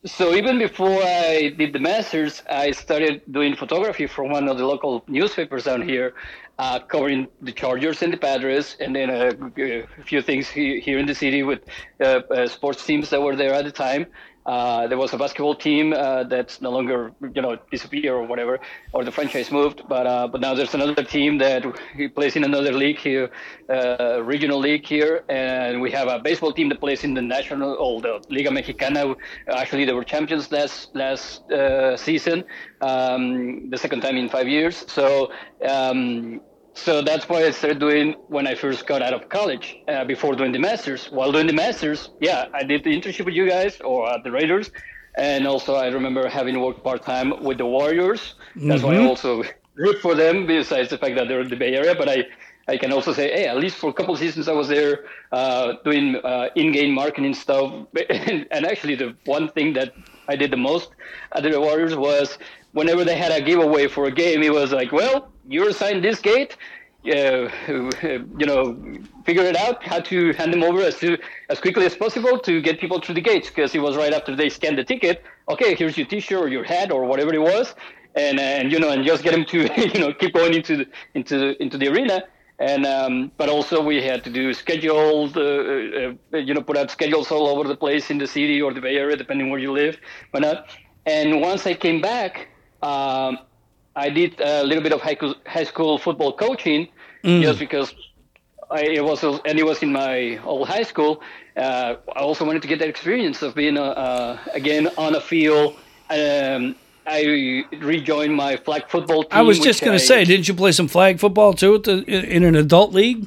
so even before I did the masters, I started doing photography for one of the local newspapers down here, uh, covering the Chargers and the Padres, and then a, a few things here in the city with uh, uh, sports teams that were there at the time. Uh, there was a basketball team uh, that's no longer, you know, disappeared or whatever, or the franchise moved. But uh, but now there's another team that plays in another league here, uh, regional league here, and we have a baseball team that plays in the national or the Liga Mexicana. Actually, they were champions last last uh, season, um, the second time in five years. So um, so that's what I started doing when I first got out of college, uh, before doing the masters. While doing the masters, yeah, I did the internship with you guys or at the Raiders, and also I remember having worked part time with the Warriors. That's mm-hmm. why I mm-hmm. also root for them. Besides the fact that they're in the Bay Area, but I I can also say, hey, at least for a couple of seasons I was there uh, doing uh, in-game marketing stuff. and, and actually, the one thing that I did the most at the Warriors was whenever they had a giveaway for a game, it was like, well, you're assigned this gate. Uh, you know, figure it out how to hand them over as to, as quickly as possible to get people through the gates because it was right after they scanned the ticket. Okay, here's your T-shirt or your hat or whatever it was, and and you know, and just get them to you know keep going into the, into into the arena. And um, but also we had to do schedules, uh, uh, you know, put out schedules all over the place in the city or the Bay Area, depending where you live, whatnot. And once I came back, um, I did a little bit of high, school football coaching mm. just because I, it was and it was in my old high school. Uh, I also wanted to get that experience of being uh, uh, again on a field. Um, I rejoined my flag football team.
I was just going to say, didn't you play some flag football too the, in an adult league?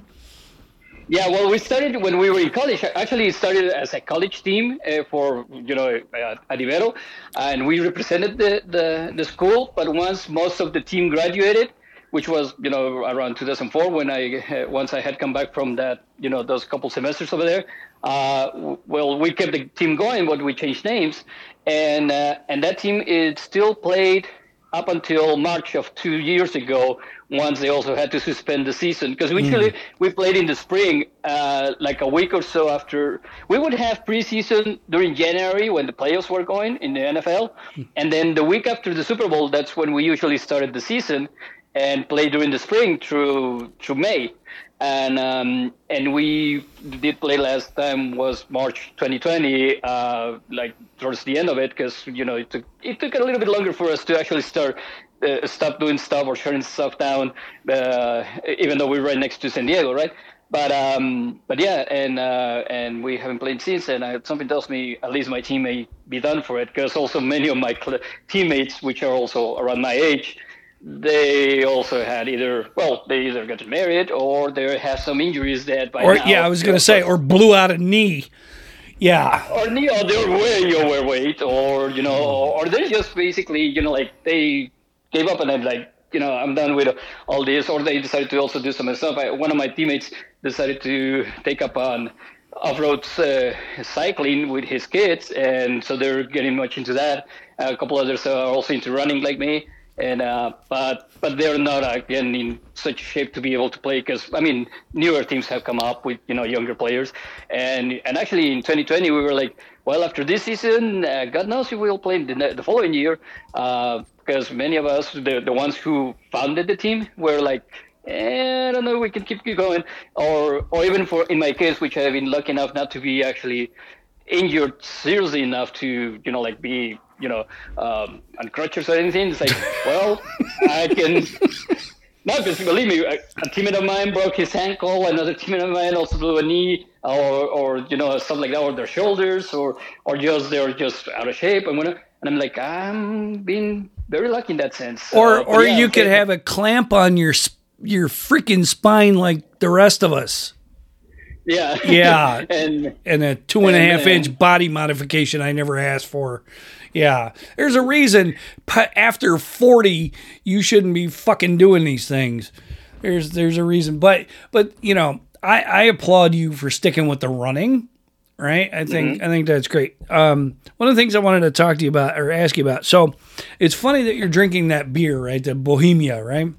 Yeah, well, we started when we were in college. Actually, it started as a college team uh, for you know uh, at Ibero, and we represented the, the the school. But once most of the team graduated, which was you know around 2004 when I uh, once I had come back from that you know those couple semesters over there. Uh, well, we kept the team going, but we changed names, and uh, and that team it still played up until March of two years ago, once they also had to suspend the season because usually mm. we played in the spring, uh, like a week or so after. We would have preseason during January when the playoffs were going in the NFL, and then the week after the Super Bowl, that's when we usually started the season and play during the spring through through May and um, and we did play last time was March 2020, uh, like towards the end of it, because you know it took it took a little bit longer for us to actually start uh, stop doing stuff or shutting stuff down, uh, even though we're right next to San Diego, right? But um, but yeah, and uh, and we haven't played since, and I, something tells me at least my team may be done for it, because also many of my cl- teammates, which are also around my age they also had either well they either got married or they have some injuries that by
or
now,
yeah I was gonna say or blew out a knee. Yeah.
Or knee or they're way overweight or you know or they just basically you know like they gave up and I'm like you know I'm done with all this or they decided to also do some stuff. I, one of my teammates decided to take up on off-road uh, cycling with his kids and so they're getting much into that. A couple others are also into running like me and uh, but but they're not again in such shape to be able to play because I mean newer teams have come up with you know younger players, and and actually in 2020 we were like, well after this season, uh, God knows if we'll play the, the following year, uh, because many of us the the ones who founded the team were like. Eh, I don't know. We can keep going, or or even for in my case, which I've been lucky enough not to be actually injured seriously enough to you know like be you know, um, on crutches or anything. It's like, well, I can. No, because believe me, a, a, teammate of mine broke his ankle. Another teammate of mine also blew a knee, or, or you know, something like that, or their shoulders, or or just they're just out of shape. And when, and I'm like, I'm being very lucky in that sense.
Or uh, or yeah, you could have a clamp on your your freaking spine like the rest of us.
Yeah.
Yeah. and and a two and, and a half inch body modification I never asked for. Yeah. There's a reason after 40 you shouldn't be fucking doing these things. There's there's a reason. But but you know, I I applaud you for sticking with the running, right? I think I think that's great. Um, one of the things I wanted to talk to you about or ask you about. So, it's funny that you're drinking that beer, right? The Bohemia, right?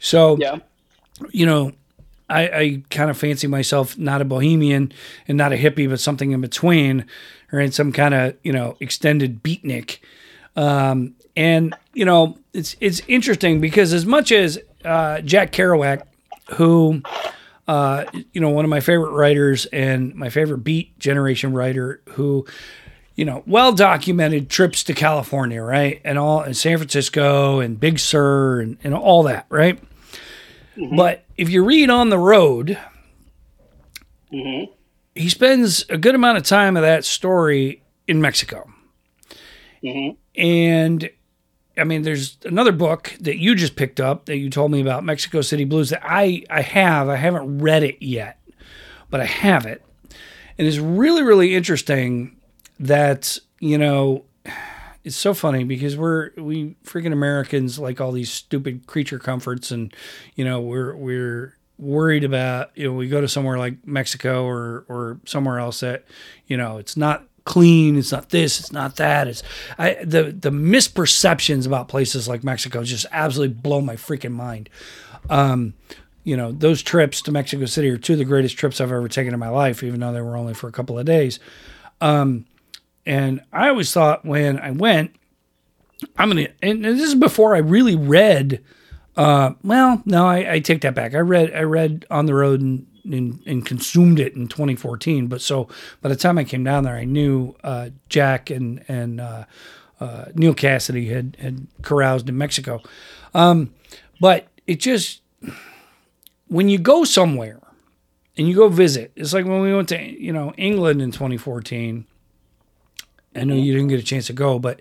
So,
Yeah.
you know, I, I kind of fancy myself not a bohemian and not a hippie, but something in between, or in some kind of you know extended beatnik. Um, and you know, it's it's interesting because as much as uh, Jack Kerouac, who uh, you know, one of my favorite writers and my favorite beat generation writer, who you know, well documented trips to California, right, and all and San Francisco and Big Sur and, and all that, right. Mm-hmm. But if you read on the road, mm-hmm. he spends a good amount of time of that story in Mexico. Mm-hmm. And I mean, there's another book that you just picked up that you told me about Mexico City Blues that I, I have. I haven't read it yet, but I have it. And it's really, really interesting that, you know, it's so funny because we're we freaking Americans like all these stupid creature comforts and you know we're we're worried about you know we go to somewhere like Mexico or or somewhere else that you know it's not clean it's not this it's not that. It's I the the misperceptions about places like Mexico just absolutely blow my freaking mind. Um you know those trips to Mexico City are two of the greatest trips I've ever taken in my life even though they were only for a couple of days. Um and I always thought when I went, I'm gonna, and this is before I really read. Uh, well, no, I, I take that back. I read, I read on the road and, and, and consumed it in 2014. But so by the time I came down there, I knew uh, Jack and and uh, uh, Neal Cassady had had caroused in Mexico. Um, but it just when you go somewhere and you go visit, it's like when we went to you know England in 2014 I know you didn't get a chance to go, but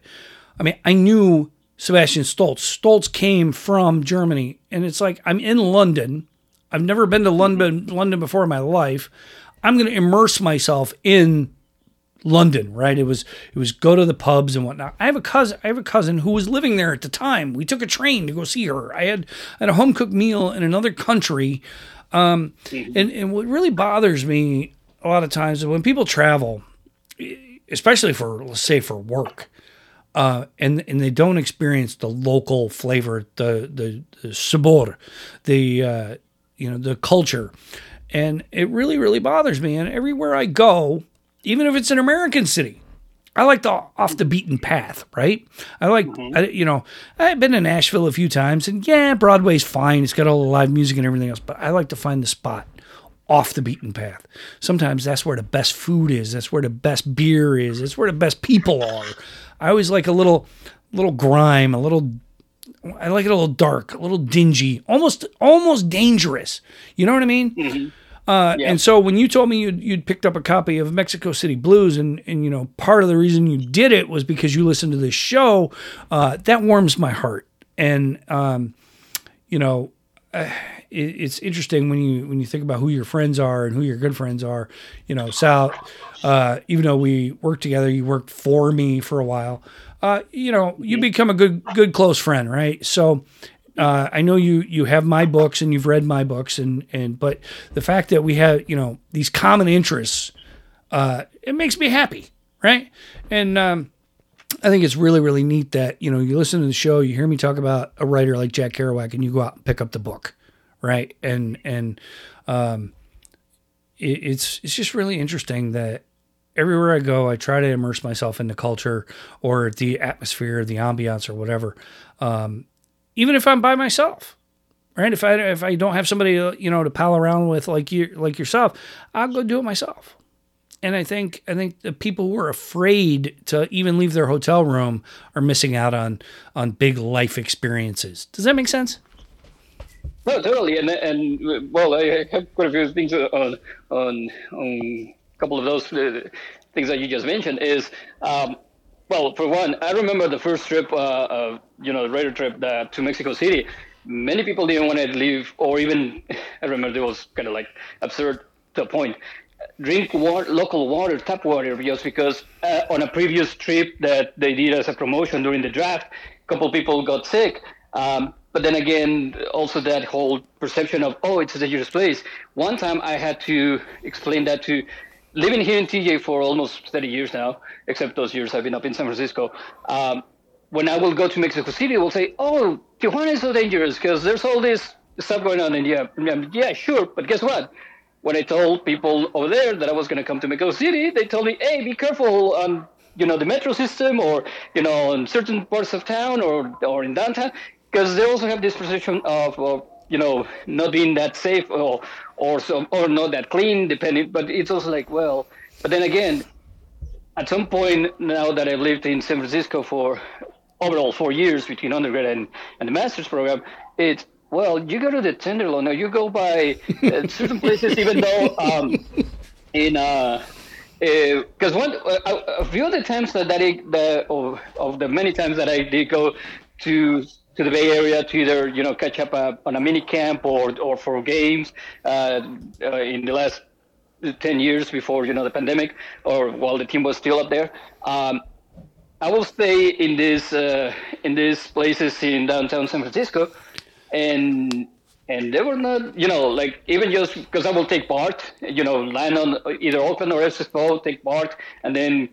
I mean, I knew Sebastian Stoltz. Stoltz came from Germany, and it's like I'm in London. I've never been to London London before in my life. I'm going to immerse myself in London, right? It was it was go to the pubs and whatnot. I have a cousin. I have a cousin who was living there at the time. We took a train to go see her. I had I had a home cooked meal in another country, um, and and what really bothers me a lot of times is when people travel especially for let's say for work, uh, and and they don't experience the local flavor, the the, the sabor, the uh, you know the culture, and it really really bothers me. And everywhere I go, even if it's an American city, I like the off the beaten path, right? I like, I, you know, I've been to Nashville a few times, and yeah, Broadway's fine. It's got all the live music and everything else, but I like to find the spot off the beaten path. Sometimes that's where the best food is. That's where the best beer is. That's where the best people are. I always like a little, little grime, a little. I like it a little dark, a little dingy, almost, almost dangerous. You know what I mean? Uh, And so when you told me you'd, you'd picked up a copy of Mexico City Blues, and and you know part of the reason you did it was because you listened to this show, uh, that warms my heart. And um, you know, uh, it's interesting when you when you think about who your friends are and who your good friends are. You know, Sal, uh, even though we worked together, you worked for me for a while. Uh, you know, you become a good good close friend, right? So uh, I know you you have my books and you've read my books and and but the fact that we have you know these common interests, uh, it makes me happy, right? And um, I think it's really really neat that you know you listen to the show, you hear me talk about a writer like Jack Kerouac, and you go out and pick up the book, right? And and um, it, it's it's just really interesting that everywhere I go, I try to immerse myself in the culture or the atmosphere, the ambiance, or whatever. Um, even if I'm by myself, right? If I if I don't have somebody uh, you know to pal around with like you like yourself, I'll go do it myself. And I think I think the people who are afraid to even leave their hotel room are missing out on on big life experiences. Does that make sense?
No, totally, and and well, I have quite a few things on on on a couple of those uh, things that you just mentioned. Is um, well, for one, I remember the first trip, uh, you know, the Raider trip that, to Mexico City. Many people didn't want to leave, or even I remember it was kind of like absurd to a point. Drink water, local water, tap water, just because uh, on a previous trip that they did as a promotion during the draft, a couple people got sick. Um, but then again, also that whole perception of oh, it's a dangerous place. One time I had to explain that to living here in TJ for almost 30 years now, except those years I've been up in San Francisco. Um, when I will go to Mexico City, we'll say, "Oh, Tijuana is so dangerous because there's all this stuff going on." And yeah, yeah, sure, but guess what? When I told people over there that I was going to come to Mexico City, they told me, "Hey, be careful on you know the metro system, or you know in certain parts of town, or or in downtown, because they also have this perception of, of you know not being that safe or or so or not that clean, depending. But it's also like, well, but then again, at some point now that I've lived in San Francisco for overall four years between undergrad and, and the master's program, it's well, you go to the Tenderloin, or you go by uh, certain places, even though um, in uh, because uh, one uh, a few of the times that, that I, the of, of the many times that I did go to to the Bay Area to either you know catch up uh, on a mini camp or or for games uh, uh, in the last ten years before you know the pandemic or while the team was still up there. Um, I will stay in these uh, in these places in downtown San Francisco, and and they were not, you know, like even just because I will take BART, you know, land on either Oakland or Expo, take BART, and then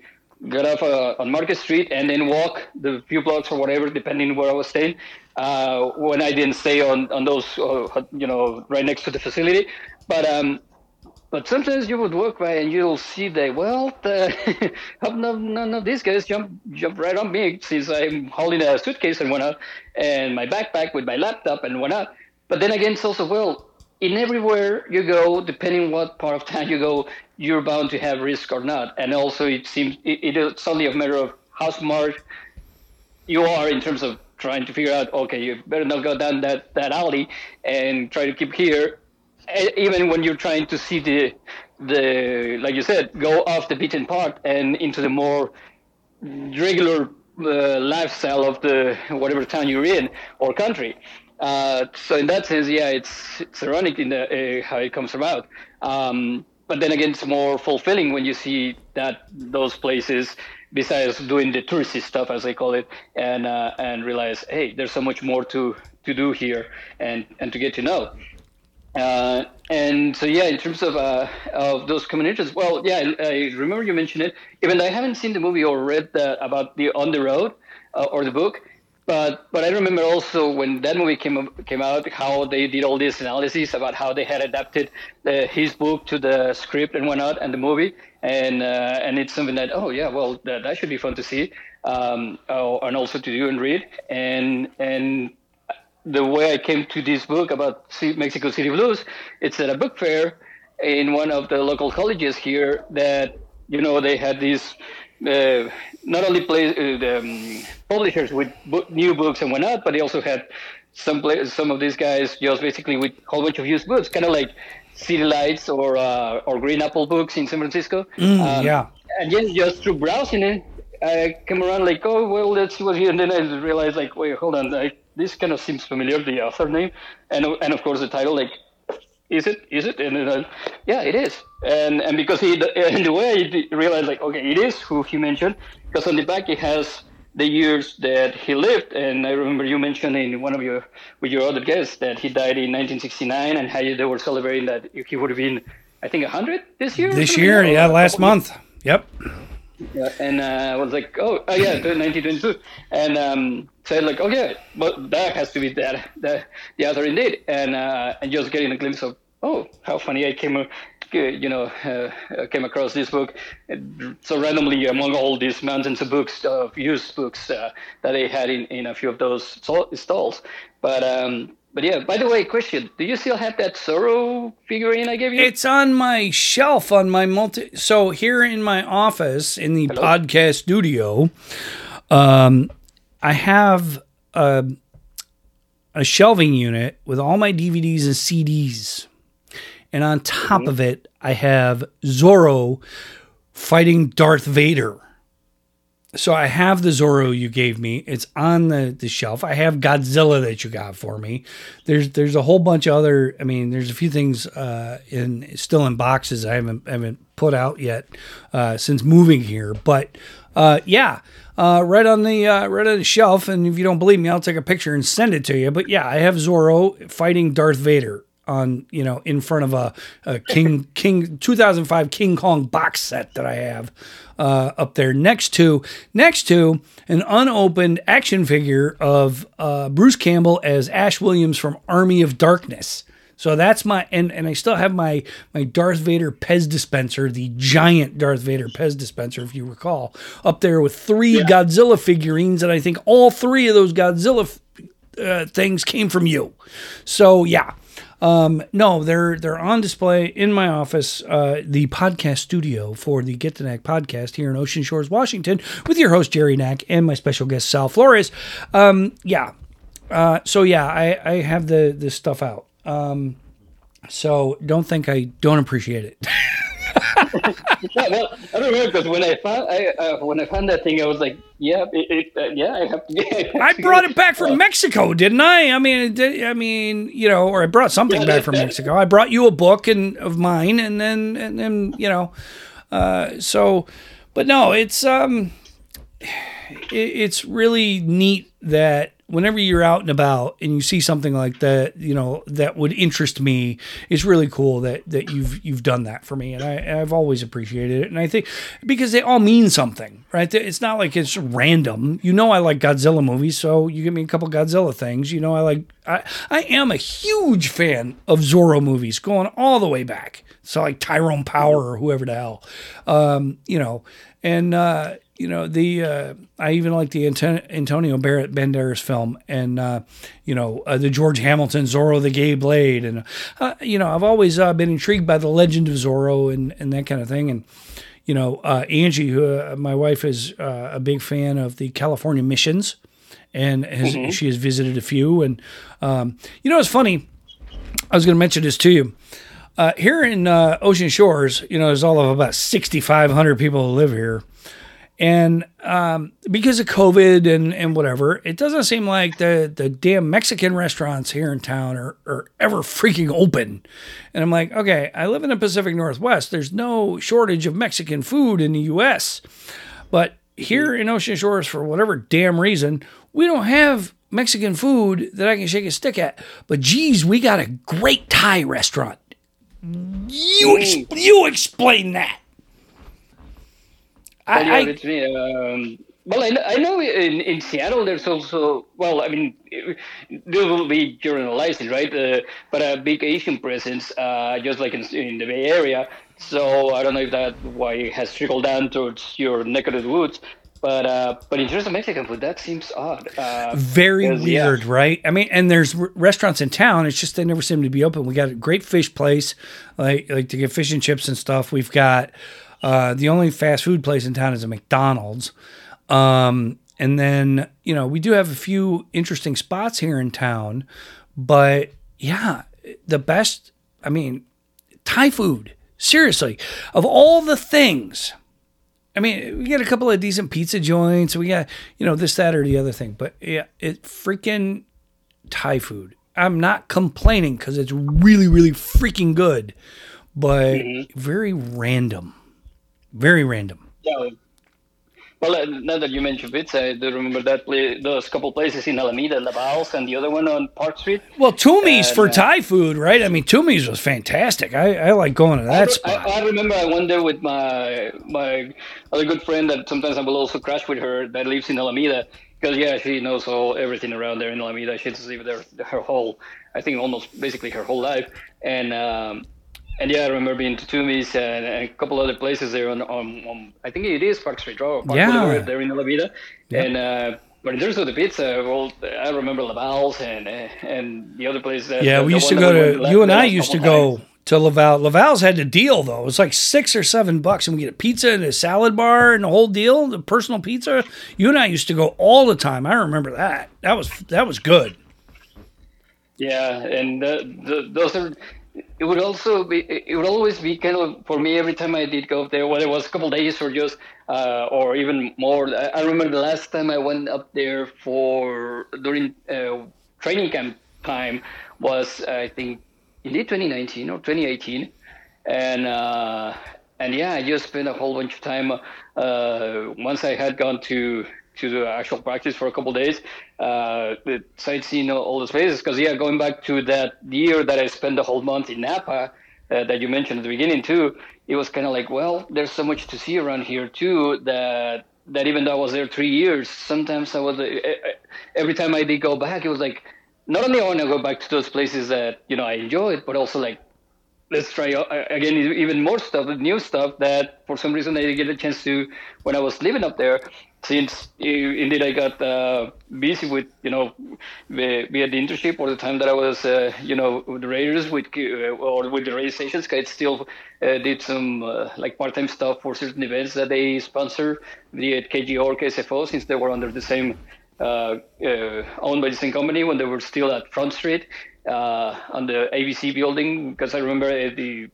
get off uh, on Market Street and then walk the few blocks or whatever, depending where I was staying. Uh, when I didn't stay on on those, uh, you know, right next to the facility, but um, but sometimes you would walk by and you'll see that, well, the, none, none of these guys jump, jump right on me since I'm holding a suitcase and whatnot, and my backpack with my laptop and whatnot. But then again, it's also, well, in everywhere you go, depending what part of town you go, you're bound to have risk or not. And also, it seems it, it's only a matter of how smart you are in terms of trying to figure out, okay, you better not go down that, that alley and try to keep here even when you're trying to see the the like you said go off the beaten path and into the more regular uh, lifestyle of the whatever town you're in or country uh, so in that sense yeah it's it's ironic in the, uh, how it comes about um, but then again it's more fulfilling when you see that those places besides doing the touristy stuff as they call it and uh, and realize hey there's so much more to to do here and and to get to know uh, and so, yeah, in terms of uh, of those communities, well, yeah, I, I, remember you mentioned it. Even though I haven't seen the movie or read the, about the On the Road uh, or the book, but but I remember also when that movie came came out, how they did all this analysis about how they had adapted the, his book to the script and whatnot, and the movie, and uh, and it's something that oh yeah, well that, that should be fun to see, um, oh, and also to do and read, and and the way I came to this book about Mexico City Blues, it's at a book fair in one of the local colleges here that, you know, they had these uh, not only play, uh, the, um, publishers with book, new books and whatnot, but they also had some some of these guys just basically with a whole bunch of used books, kind of like City Lights or uh, or Green Apple Books in San Francisco.
Mm, um, yeah.
And then just through browsing it, I came around like, oh well, let's see what's here, and then I realized like, wait, hold on, I this kind of seems familiar, the author name, and and of course the title, like, is it? Is it? And uh, yeah, it is. And and because he, and the way I realized, like, okay, it is who he mentioned, because on the back it has the years that he lived, and I remember you mentioned in one of your with your other guests that he died in 1969, and how they were celebrating that he would have been, I think, 100 this year.
This year, yeah, last month. Yep.
Yeah, and uh, I was like, oh, oh yeah, 1922, and um, said like, okay, but that has to be that the, the author indeed, and uh, and just getting a glimpse of, oh, how funny I came, you know, uh, came across this book so randomly among all these mountains of books of used books uh, that they had in, in a few of those stalls, but um, but yeah, by the way, question: Do you still have that Zorro figurine I gave you?
It's on my shelf on my multi. So here in my office in the Hello? podcast studio, um, I have a, a shelving unit with all my DVDs and CDs, and on top mm-hmm. of it, I have Zorro fighting Darth Vader so I have the Zorro you gave me. It's on the, the shelf. I have Godzilla that you got for me. There's there's a whole bunch of other. I mean, there's a few things uh, in still in boxes I haven't haven't put out yet uh, since moving here. But uh, yeah, uh, right on the uh, right on the shelf. And if you don't believe me, I'll take a picture and send it to you. But yeah, I have Zorro fighting Darth Vader on you know in front of a, a King King 2005 King Kong box set that I have uh, up there next to next to an unopened action figure of uh, Bruce Campbell as Ash Williams from Army of Darkness. So that's my and and I still have my my Darth Vader Pez dispenser, the giant Darth Vader Pez dispenser, if you recall, up there with three yeah. Godzilla figurines, and I think all three of those Godzilla uh, things came from you. So yeah. Um, no, they're they're on display in my office, uh, the podcast studio for the Get the Knack podcast here in Ocean Shores, Washington, with your host Jerry Knack and my special guest Sal Flores. Um, yeah, uh, so yeah, I, I have the the stuff out. Um, so don't think I don't appreciate it.
yeah, well, I don't know because when I found I, uh, when I found that thing, I was like, yeah, it, it, uh, yeah, I have to get.
I brought it back from Mexico, didn't I? I mean, did, I mean, you know, or I brought something yeah, back from Mexico. I brought you a book and of mine, and then and then you know, uh, so, but no, it's um, it, it's really neat that whenever you're out and about and you see something like that, you know, that would interest me, it's really cool that that you've you've done that for me, and I, I've always appreciated it. And I think because they all mean something, right? It's not like it's random. You know, I like Godzilla movies, so you give me a couple Godzilla things. You know, I like I I am a huge fan of Zorro movies, going all the way back. So like Tyrone Power or whoever the hell, um, you know, and. uh you know the uh, I even like the Antonio Barrett Banderas film and uh, you know uh, the George Hamilton Zorro the Gay Blade and uh, you know I've always uh, been intrigued by the legend of Zorro and and that kind of thing and you know uh, Angie who my wife is a big fan of the California missions and has, mm-hmm. she has visited a few and um, you know it's funny I was going to mention this to you. here in Ocean Shores, you know, there's all of about 6,500 people who live here and um, because of COVID and, and whatever, it doesn't seem like the, the damn Mexican restaurants here in town are, are ever freaking open. And I'm like, okay, I live in the Pacific Northwest. There's no shortage of Mexican food in the US. But here in Ocean Shores, for whatever damn reason, we don't have Mexican food that I can shake a stick at. But geez, we got a great Thai restaurant. You, ex- you explain that.
I, yeah, it's me. Um, well, I, I know in, in Seattle there's also well, I mean, there will be generalizing, right? Uh, but a big Asian presence, uh, just like in, in, the Bay Area. So I don't know if that why it has trickled down towards your neck of the woods. But uh, but in terms of Mexican food, that seems odd. Uh,
Very weird, yeah. right? I mean, and there's r- restaurants in town. It's just they never seem to be open. We got a great fish place, like like to get fish and chips and stuff. We've got uh, the only fast food place in town is a McDonald's. Um, and then, you know, we do have a few interesting spots here in town. But yeah, the best, I mean, Thai food. Seriously, of all the things, I mean, we got a couple of decent pizza joints. We got, you know, this, that, or the other thing. But yeah, it freaking Thai food. I'm not complaining because it's really, really freaking good, but mm-hmm. very random. Very random.
Yeah. Well, uh, now that you mentioned pizza, I do remember that play, those couple places in Alameda, Laval's, and the other one on Park Street.
Well, Toomey's and, for uh, Thai food, right? I mean, Toomey's was fantastic. I, I like going to that
I,
spot.
I, I, remember I went there with my my other good friend that sometimes I will also crash with her that lives in Alameda because yeah, she knows all everything around there in Alameda. She's lived there her whole, I think, almost basically her whole life, and. Um, and yeah, I remember being to Toomey's and, a couple other places there on, on, on, I think it is Park Street Park
yeah.
Boulevard there in Alameda. Yep. And uh, but in terms of the pizza, well, I remember Laval's and and the other place. That,
yeah, we used to go to. You and I used to go times. to Laval. Laval's had a deal though. It was like six or seven bucks, and we get a pizza and a salad bar and the whole deal, the personal pizza. You and I used to go all the time. I remember that. That was that was good.
Yeah, and the, the, those are it would also be it would always be kind of for me every time I did go up there, whether it was a couple days or just uh, or even more. I, remember the last time I went up there for during uh, training camp time was I think indeed 2019 or 2018, and uh, and yeah, I just spent a whole bunch of time. Uh, once I had gone to to the actual practice for a couple days, uh, sightseeing all the places. Because yeah, going back to that year that I spent the whole month in Napa. Uh, that you mentioned at the beginning too, it was kind of like, well, there's so much to see around here too that that even though I was there three years, sometimes I was uh, every time I did go back, it was like not only I want to go back to those places that you know I enjoyed, but also like let's try uh, again even more stuff, new stuff that for some reason I didn't get a chance to when I was living up there. Since indeed I got uh, busy with you know via the internship or the time that I was uh, you know with the Raiders with uh, or with the radio stations, I still uh, did some uh, like part-time stuff for certain events that they sponsor via KGO or KSFO since they were under the same owned by the same company when they were still at Front Street uh, on the ABC building because I remember the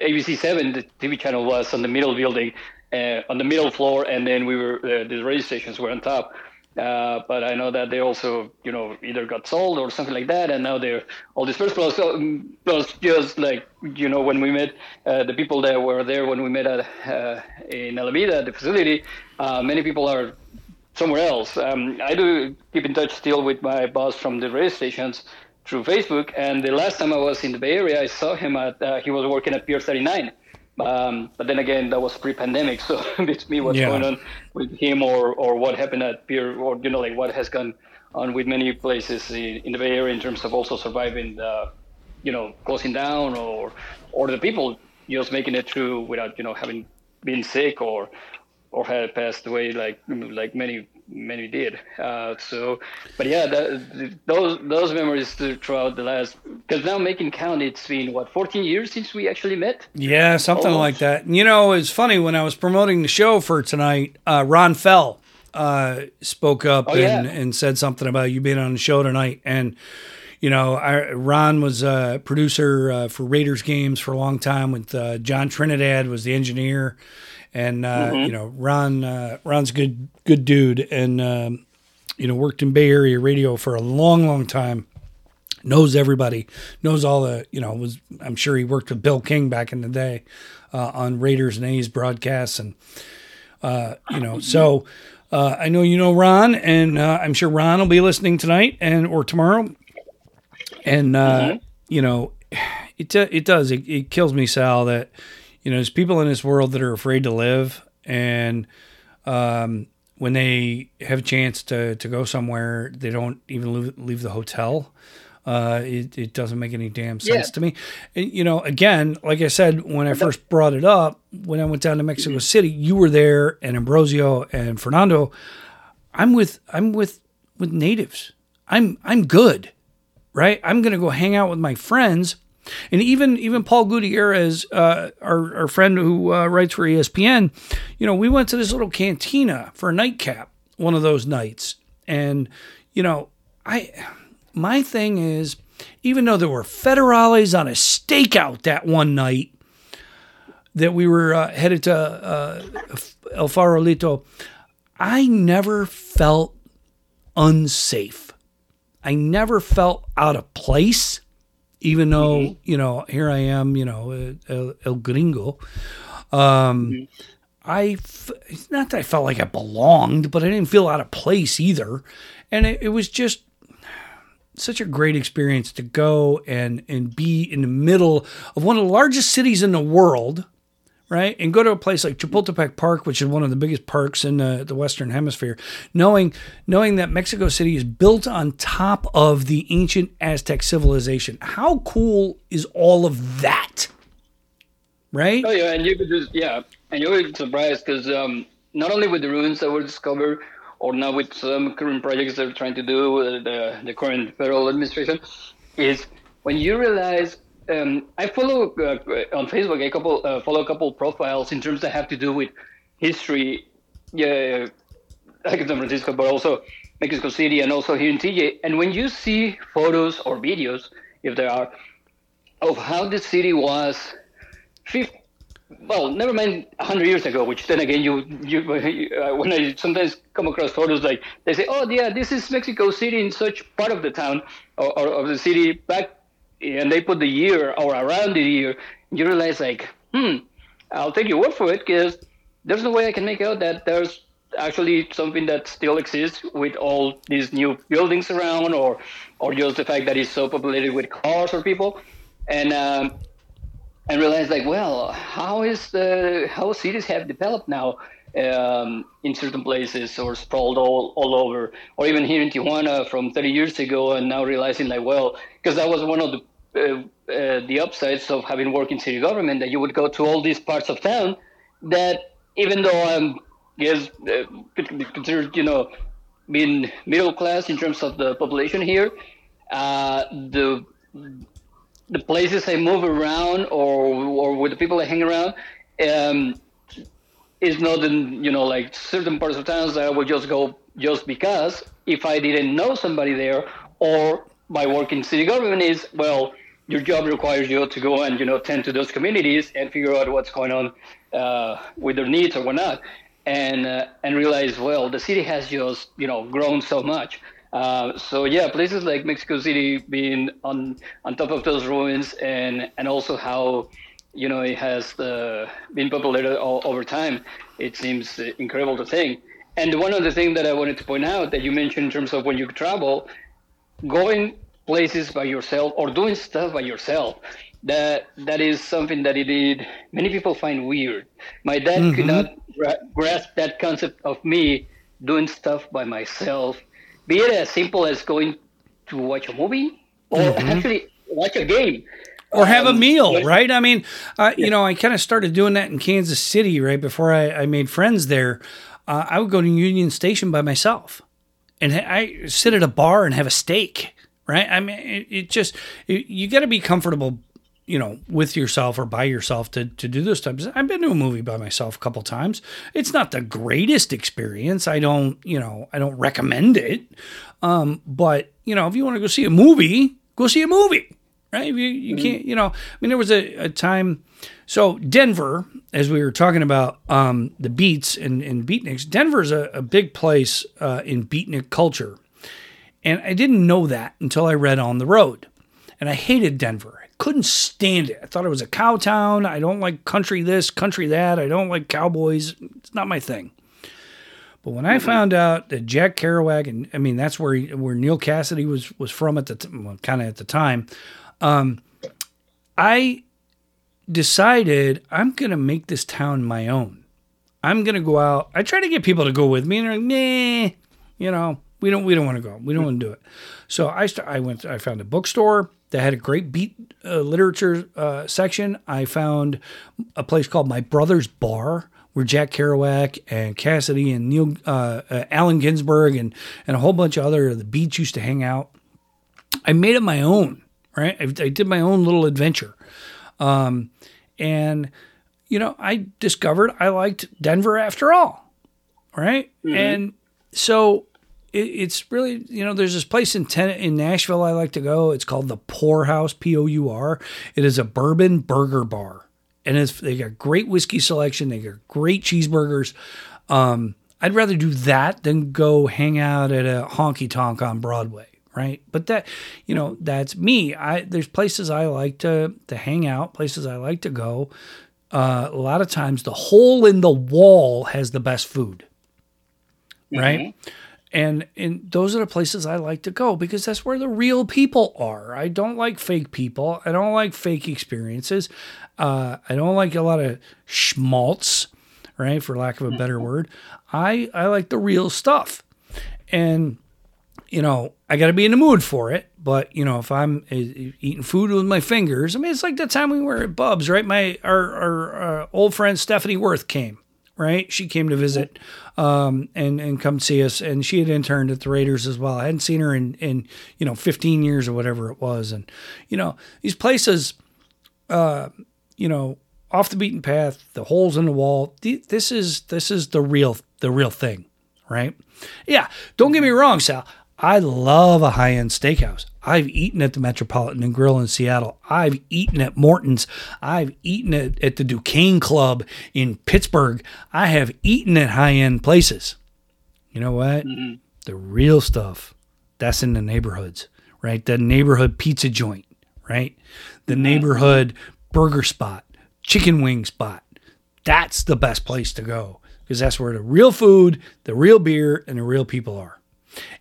ABC Seven, the TV channel, was on the middle building, uh, on the middle floor, and then we were uh, the radio stations were on top. Uh, but I know that they also, you know, either got sold or something like that, and now they're all dispersed. Plus, um, plus just like you know, when we met uh, the people that were there when we met at uh, in Alameda, the facility, uh, many people are somewhere else. Um, I do keep in touch still with my boss from the radio stations, through Facebook. And the last time I was in the Bay Area, I saw him at uh, he was working at Pier 39. Um, but then again, that was pre-pandemic, so it's me what's yeah. going on with him or or what happened at Pier or you know like what has gone on with many places in, in the Bay Area in terms of also surviving the you know closing down or or the people just making it through without you know having been sick or or had passed away like like many many did. Uh, so, but yeah, that, those those memories throughout the last because now making count, it's been what 14 years since we actually met.
Yeah, something Almost. like that. You know, it's funny when I was promoting the show for tonight. Uh, Ron Fell uh, spoke up oh, and, yeah. and said something about you being on the show tonight, and you know, I, Ron was a producer uh, for Raiders games for a long time. With uh, John Trinidad was the engineer, and uh, mm-hmm. you know Ron uh, Ron's a good good dude, and um, you know worked in Bay Area radio for a long long time. Knows everybody, knows all the you know was I'm sure he worked with Bill King back in the day uh, on Raiders and A's broadcasts, and uh, you know so. Uh, I know you know Ron, and uh, I'm sure Ron will be listening tonight and or tomorrow. And mm-hmm. you know, it it does it, it kills me, Sal, that you know, there's people in this world that are afraid to live, and um, when they have a chance to to go somewhere, they don't even leave, leave the hotel. Uh, it, it doesn't make any damn sense yeah. to me. And, you know, again, like I said, when I first brought it up, when I went down to Mexico mm-hmm. City, you were there, and Ambrosio and Fernando. I'm with I'm with with natives. I'm I'm good, right? I'm gonna go hang out with my friends and even even Paul Gutierrez, uh, our our friend who uh, writes for ESPN, you know, we went to this little cantina for a nightcap one of those nights, and you know, I my thing is, even though there were federales on a stakeout that one night that we were uh, headed to uh, El Farolito, I never felt unsafe. I never felt out of place even though mm-hmm. you know here I am, you know, uh, El, El Gringo. Um, mm-hmm. I not that I felt like I belonged, but I didn't feel out of place either, and it, it was just such a great experience to go and and be in the middle of one of the largest cities in the world right? And go to a place like Chapultepec Park, which is one of the biggest parks in the, the Western Hemisphere, knowing knowing that Mexico City is built on top of the ancient Aztec civilization. How cool is all of that? Right?
Oh yeah, and you could just yeah, and you were surprised because um, not only with the ruins that were discovered, or now with some current projects they're trying to do, uh, the the current federal administration, is when you realize um, I follow uh, on Facebook a couple uh, follow a couple profiles in terms that have to do with history, yeah, like in San Francisco, but also Mexico City and also here in TJ. And when you see photos or videos, if there are, of how the city was, 50, well, never mind 100 years ago, which then again, you, you uh, when I sometimes come across photos like they say, oh, yeah, this is Mexico City in such part of the town or, or of the city back and they put the year or around the year, you realize like, hmm, I'll take your word for it because there's no way I can make out that there's actually something that still exists with all these new buildings around, or or just the fact that it's so populated with cars or people, and um, and realize like, well, how is the how cities have developed now um, in certain places or sprawled all, all over, or even here in Tijuana from 30 years ago, and now realizing like, well, because that was one of the uh, uh, the upsides of having worked in city government, that you would go to all these parts of town that even though I'm uh, considered you know being middle class in terms of the population here, the the places I move around or or with the people I hang around. Um, is not in you know like certain parts of towns that I would just go just because if I didn't know somebody there or by working city government is well your job requires you to go and you know tend to those communities and figure out what's going on uh, with their needs or whatnot and uh, and realize well the city has just you know grown so much uh, so yeah places like Mexico City being on on top of those ruins and and also how you know, it has uh, been populated all, over time. It seems incredible to think. And one of the things that I wanted to point out that you mentioned in terms of when you travel, going places by yourself or doing stuff by yourself, that that is something that it did many people find weird. My dad mm-hmm. could not gra- grasp that concept of me doing stuff by myself, be it as simple as going to watch a movie or mm-hmm. actually watch a game
or have um, a meal, right? I mean, uh, yeah. you know, I kind of started doing that in Kansas City right before I, I made friends there. Uh, I would go to Union Station by myself, and I sit at a bar and have a steak, right? I mean, it, it just it, you got to be comfortable, you know, with yourself or by yourself to to do those times. I've been to a movie by myself a couple times. It's not the greatest experience. I don't, you know, I don't recommend it. Um, but you know, if you want to go see a movie, go see a movie right? You, you mm-hmm. can't, you know, I mean, there was a, a, time. So Denver, as we were talking about um, the beats and, and beatniks, Denver is a, a big place uh, in beatnik culture. And I didn't know that until I read On the Road. And I hated Denver. I couldn't stand it. I thought it was a cow town. I don't like country this, country that. I don't like cowboys. It's not my thing. But when I found out that Jack Kerouac, and I mean that's where he, where Neal Cassady was was from at the t- well, kind of at the time, um, I decided I'm going to make this town my own. I'm going to go out. I try to get people to go with me, and they're like, nah, you know, we don't, we don't want to go. We don't want to do it. So I, st- I went, I found a bookstore that had a great beat uh, literature uh, section. I found a place called My Brother's Bar where Jack Kerouac and Cassady and Neil, uh, uh, Allen Ginsberg and, and a whole bunch of other the beats used to hang out. I made it my own right? I, I did my own little adventure. Um, and, you know, I discovered I liked Denver after all, right? mm-hmm. And so it's really, you know, there's this place in ten, in Nashville I like to go. It's called the Pour House, P O U R. It is a bourbon burger bar, and it's they got great whiskey selection. They got great cheeseburgers. Um, I'd rather do that than go hang out at a honky tonk on Broadway right? But that, you know, that's me. I there's places I like to to hang out, places I like to go. Uh, a lot of times, the hole in the wall has the best food, right? Mm-hmm. And and those are the places I like to go because that's where the real people are. I don't like fake people. I don't like fake experiences. Uh, I don't like a lot of schmaltz, right? For lack of a better mm-hmm. word. I I like the real stuff, and you know, I got to be in the mood for it. But you know, if I'm uh, eating food with my fingers, I mean, it's like the time we were at Bub's, right? My our, our uh, old friend Stephanie Worth came, right? She came to visit um, and and come see us, and she had interned at the Raiders as well. I hadn't seen her in in you know 15 years or whatever it was, and you know these places, uh, you know, off the beaten path, the holes in the wall. This is this is the real the real thing, right? Yeah, don't get me wrong, Sal. I love a high end steakhouse. I've eaten at the Metropolitan and Grill in Seattle. I've eaten at Morton's. I've eaten at, at the Duquesne Club in Pittsburgh. I have eaten at high end places. You know what? Mm-hmm. The real stuff, that's in the neighborhoods, right? The neighborhood pizza joint, right? The mm-hmm. neighborhood burger spot, chicken wing spot. That's the best place to go. because that's where the real food, the real beer, and the real people are.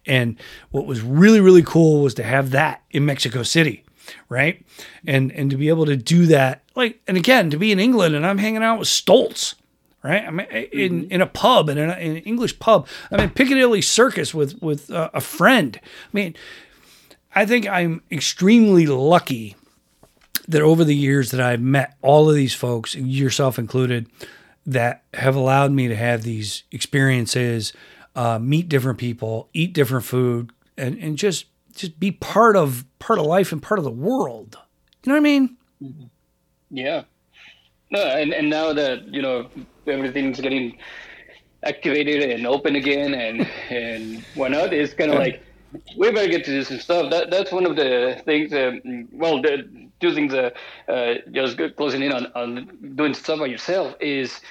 And what was really, really cool was to have that in Mexico City, right? And and to be able to do that, like, and again, to be in England and I'm hanging out with Stoltz, right? I mean, in in a pub in, an English pub. I mean, Piccadilly Circus with with uh, a friend. I mean, I think I'm extremely lucky that over the years that I've met all of these folks, yourself included, that have allowed me to have these experiences, uh, meet different people, eat different food, and, and just just be part of part of life and part of the world. You know what I mean?
Mm-hmm. Yeah. No, and, and now that you know everything's getting activated and open again and and whatnot, it's kind of like we better get to do some stuff. That that's one of the things. Well, the two things. Uh, uh, just closing in on, on doing stuff by yourself is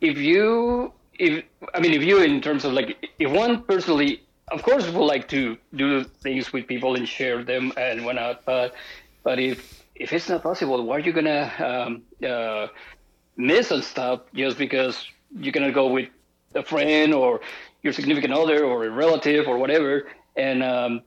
if you if I mean if you in terms of like if one personally, of course, would like to do things with people and share them and whatnot, but but if if it's not possible, why are you gonna um, uh, miss and stuff just because you're gonna go with a friend or your significant other or a relative or whatever? and um,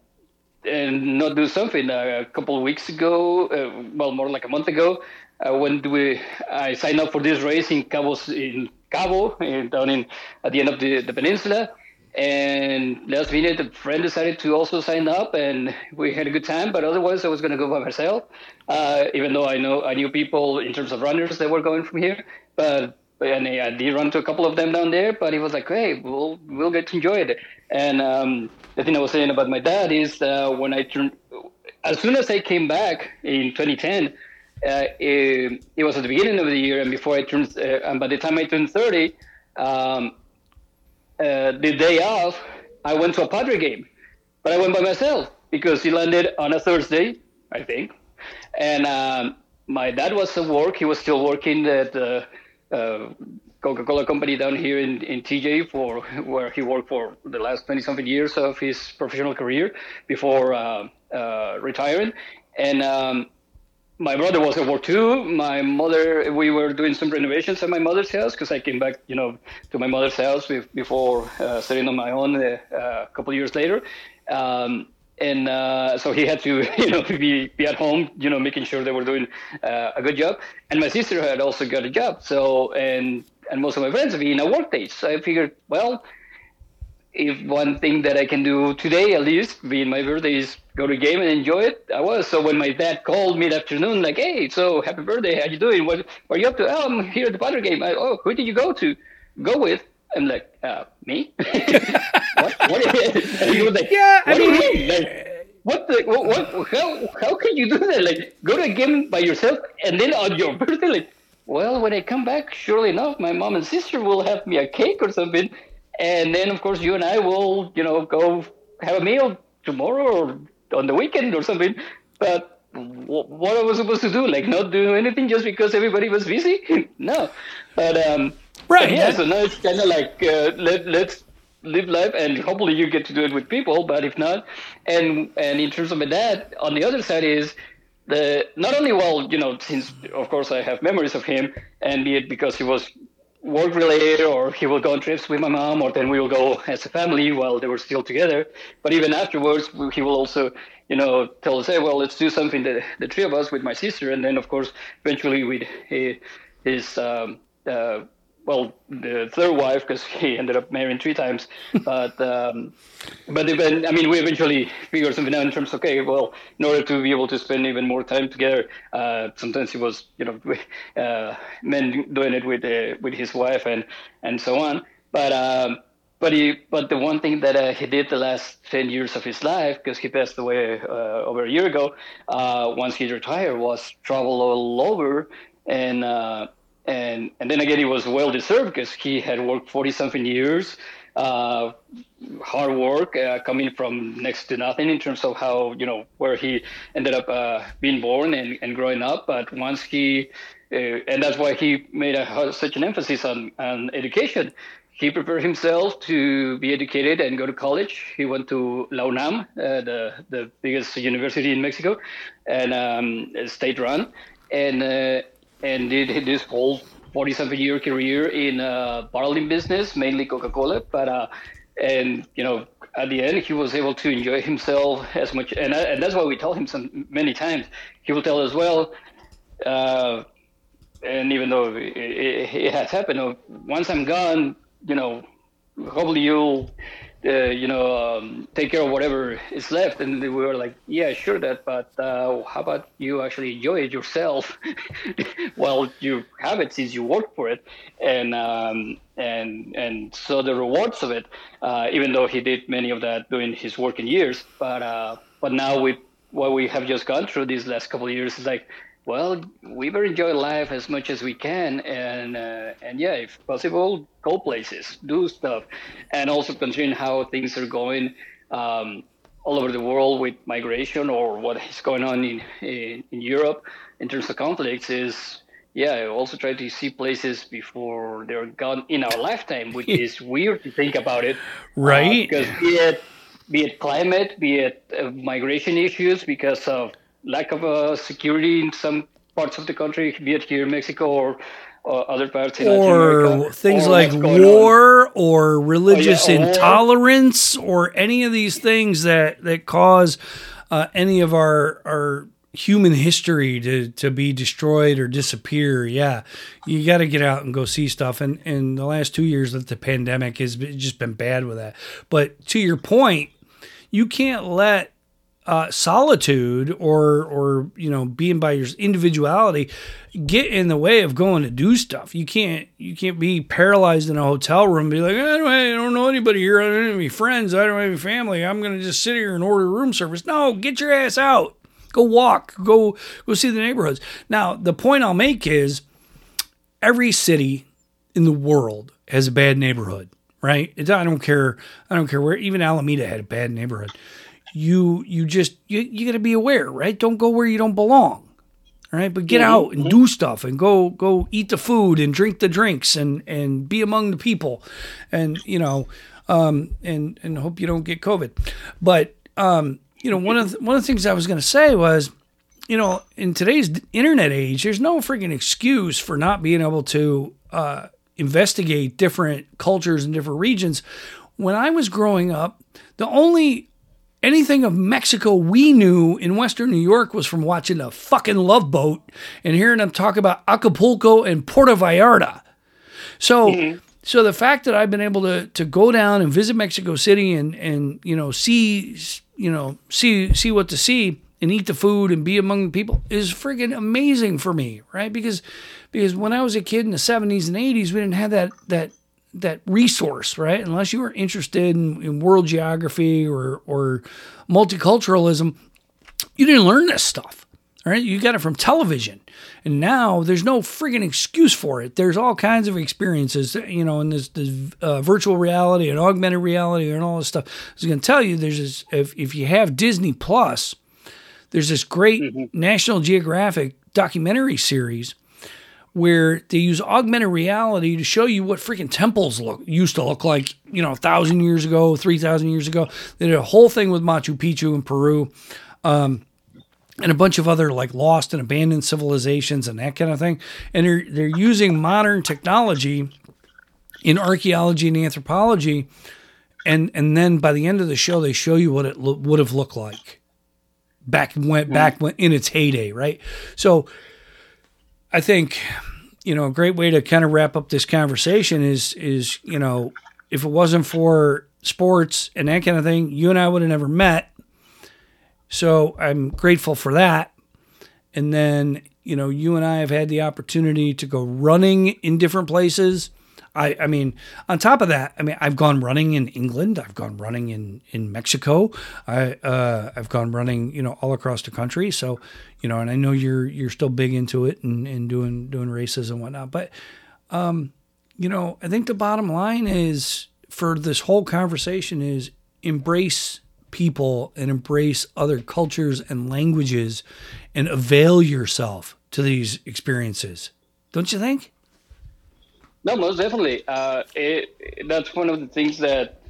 and not do something. Uh, a couple of weeks ago, uh, well, more like a month ago, uh, when we I signed up for this race in Cabos in Cabo down in at the end of the, the peninsula. And last minute, a friend decided to also sign up, and we had a good time. But otherwise, I was going to go by myself, uh, even though I know I knew people in terms of runners that were going from here. But and I did run to a couple of them down there. But he was like, "Hey, we'll we'll get to enjoy it." And um, the thing I was saying about my dad is uh, when I turned, as soon as I came back in 2010, uh, it, it, was at the beginning of the year, and before I turned, uh, and by the time I turned 30, um, uh, the day off, I went to a Padre game, but I went by myself because he landed on a Thursday, I think, and um, my dad was at work. He was still working at the uh, Coca-Cola company down here in, in TJ for where he worked for the last 20 something years of his professional career before uh, retiring. And um, my brother was at war too. My mother, we were doing some renovations at my mother's house because I came back, you know, to my mother's house before uh, setting on my own uh, a couple years later. Um, and uh, so he had to, you know, be, be at home, you know, making sure they were doing uh, a good job. And my sister had also got a job. So, and and most of my friends have been at work days. So I figured, well, if one thing that I can do today, at least, being my birthday, is go to a game and enjoy it, I was. So when my dad called mid afternoon, like, hey, so happy birthday, how you doing? What, what are you up to? Oh, I'm here at the Padre game. I, oh, who did you go to? Go with? I'm like, uh, me? what? What is it? And he was like, yeah, I mean, like, what the, what, what, how, how can you do that? Like, go to a game by yourself and then on your birthday, like, well, when I come back, surely enough, my mom and sister will have me a cake or something, and then of course you and I will, you know, go have a meal tomorrow or on the weekend or something. But what I was supposed to do, like not do anything just because everybody was busy? no, but um, right, but yeah. So now it's kind of like uh, let let's live life and hopefully you get to do it with people but if not and and in terms of my dad on the other side is the not only well, you know, since of course I have memories of him, and be it because he was work related or he will go on trips with my mom or then we will go as a family while they were still together. But even afterwards he will also you know tell us hey well let's do something the, the three of us with my sister. And then of course eventually with his um, uh, well, the third wife because he ended up marrying three times. But um, but even I mean, we eventually figured something out in terms of okay, well, in order to be able to spend even more time together, uh, sometimes he was you know uh, men doing it with uh, with his wife and and so on. But um, but he but the one thing that uh, he did the last ten years of his life because he passed away uh, over a year ago. Uh, once he retired, was travel all over and and and then again, it was well deserved because he had worked forty something years, uh, hard work, uh, coming from next to nothing in terms of how you know where he ended up uh, being born and, and growing up. But once he, uh, and that's why he made a, such an emphasis on on education. He prepared himself to be educated and go to college. He went to La UNAM, uh, the the biggest university in Mexico, and um, state run, and uh, and did this whole 47 year career in uh, bottling business, mainly Coca Cola. But uh, and you know, at the end, he was able to enjoy himself as much, and, and that's why we tell him some many times. He will tell us, well, uh, and even though it, it, it has happened, once I'm gone, you know, hopefully you'll uh, you know, um, take care of whatever is left. And we were like, yeah, sure that, but uh, how about you actually enjoy it yourself while you have it since you work for it, and um, and and so the rewards of it, uh, even though he did many of that during his working years, but uh, but now with what we have just gone through these last couple of years is like well, we better enjoy life as much as we can, and uh, and yeah, if possible, go places, do stuff, and also considering how things are going um, all over the world with migration or what is going on in, in, in Europe in terms of conflicts is yeah, also try to see places before they're gone in our lifetime, which is weird to think about it,
right?
Because uh, be it be it climate, be it uh, migration issues because of lack of uh, security in some parts of the country, be it here in Mexico or other parts in
or America, or things or like war on. or religious oh, yeah, intolerance or. or any of these things that that cause uh, any of our our human history to to be destroyed or disappear yeah you got to get out and go see stuff and and the last 2 years that the pandemic has just been bad with that but to your point you can't let uh, solitude or or you know being by your individuality get in the way of going to do stuff. You can't you can't be paralyzed in a hotel room. be like I don't, I don't know anybody here. I don't have any friends. I don't have any family. I'm gonna just sit here and order room service. No, get your ass out. Go walk. Go go see the neighborhoods. Now the point I'll make is every city in the world has a bad neighborhood. Right? It's, I don't care. I don't care where. Even Alameda had a bad neighborhood you you just you, you got to be aware, right? Don't go where you don't belong. Right? But get mm-hmm. out and do stuff and go go eat the food and drink the drinks and and be among the people and you know um and and hope you don't get covid. But um you know one of the, one of the things I was going to say was you know, in today's internet age, there's no freaking excuse for not being able to uh, investigate different cultures and different regions. When I was growing up, the only anything of Mexico we knew in Western New York was from watching a fucking love boat and hearing them talk about Acapulco and Puerto Vallarta. So, mm-hmm. so the fact that I've been able to to go down and visit Mexico City and and you know see you know see see what to see and eat the food and be among the people is freaking amazing for me, right? Because because when I was a kid in the 70s and 80s, we didn't have that that that resource, right? Unless you were interested in, in world geography or or multiculturalism, you didn't learn this stuff. All right, you got it from television, and now there's no frigging excuse for it. There's all kinds of experiences, you know, in this, this uh, virtual reality and augmented reality and all this stuff. I was going to tell you, there's this if if you have Disney Plus, there's this great mm-hmm. National Geographic documentary series where they use augmented reality to show you what freaking temples look used to look like, you know, a thousand years ago, three thousand years ago. They did a whole thing with Machu Picchu in Peru, um, and a bunch of other like lost and abandoned civilizations and that kind of thing. And they're they're using modern technology in archaeology and anthropology, and and then by the end of the show, they show you what it lo- would have looked like back went back when, in its heyday, right? So I think, you know, a great way to kind of wrap up this conversation is is, you know, if it wasn't for sports and that kind of thing, you and I would have never met. So I'm grateful for that. And then, you know, you and I have had the opportunity to go running in different places I, I mean, on top of that, I mean, I've gone running in England. I've gone running in, in Mexico. I, uh, I've gone running, you know, all across the country. So, you know, and I know you're, you're still big into it and, and doing, doing races and whatnot. But, um, you know, I think the bottom line is for this whole conversation is embrace people and embrace other cultures and languages and avail yourself to these experiences. Don't you think?
No, most definitely. Uh, it, that's one of the things that,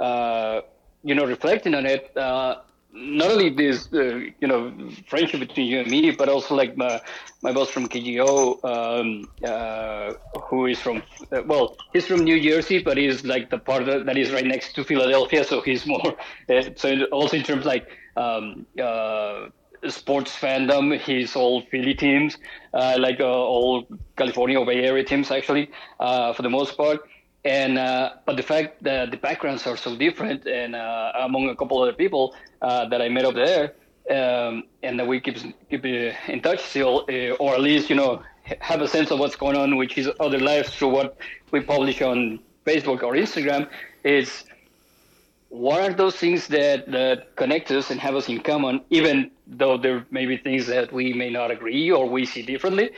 uh, you know, reflecting on it, uh, not only this, uh, you know, friendship between you and me, but also like my, my boss from KGO, um, uh, who is from, uh, well, he's from New Jersey, but he's like the part that is right next to Philadelphia, so he's more. So also in terms like um, uh, sports fandom, he's all Philly teams, uh, like all California or Bay Area teams actually, for the most part. And uh, but the fact that the backgrounds are so different and uh, among a couple other people uh, that I met up there um, and that we keep keep in touch still uh, or at least you know have a sense of what's going on with his other lives through what we publish on Facebook or Instagram is what are those things that, that connect us and have us in common even though there may be things that we may not agree or we see differently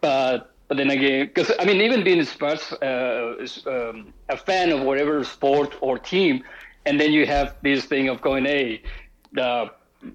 but but then again, because I mean, even being a sports, uh, um, a fan of whatever sport or team, and then you have this thing of going, hey, the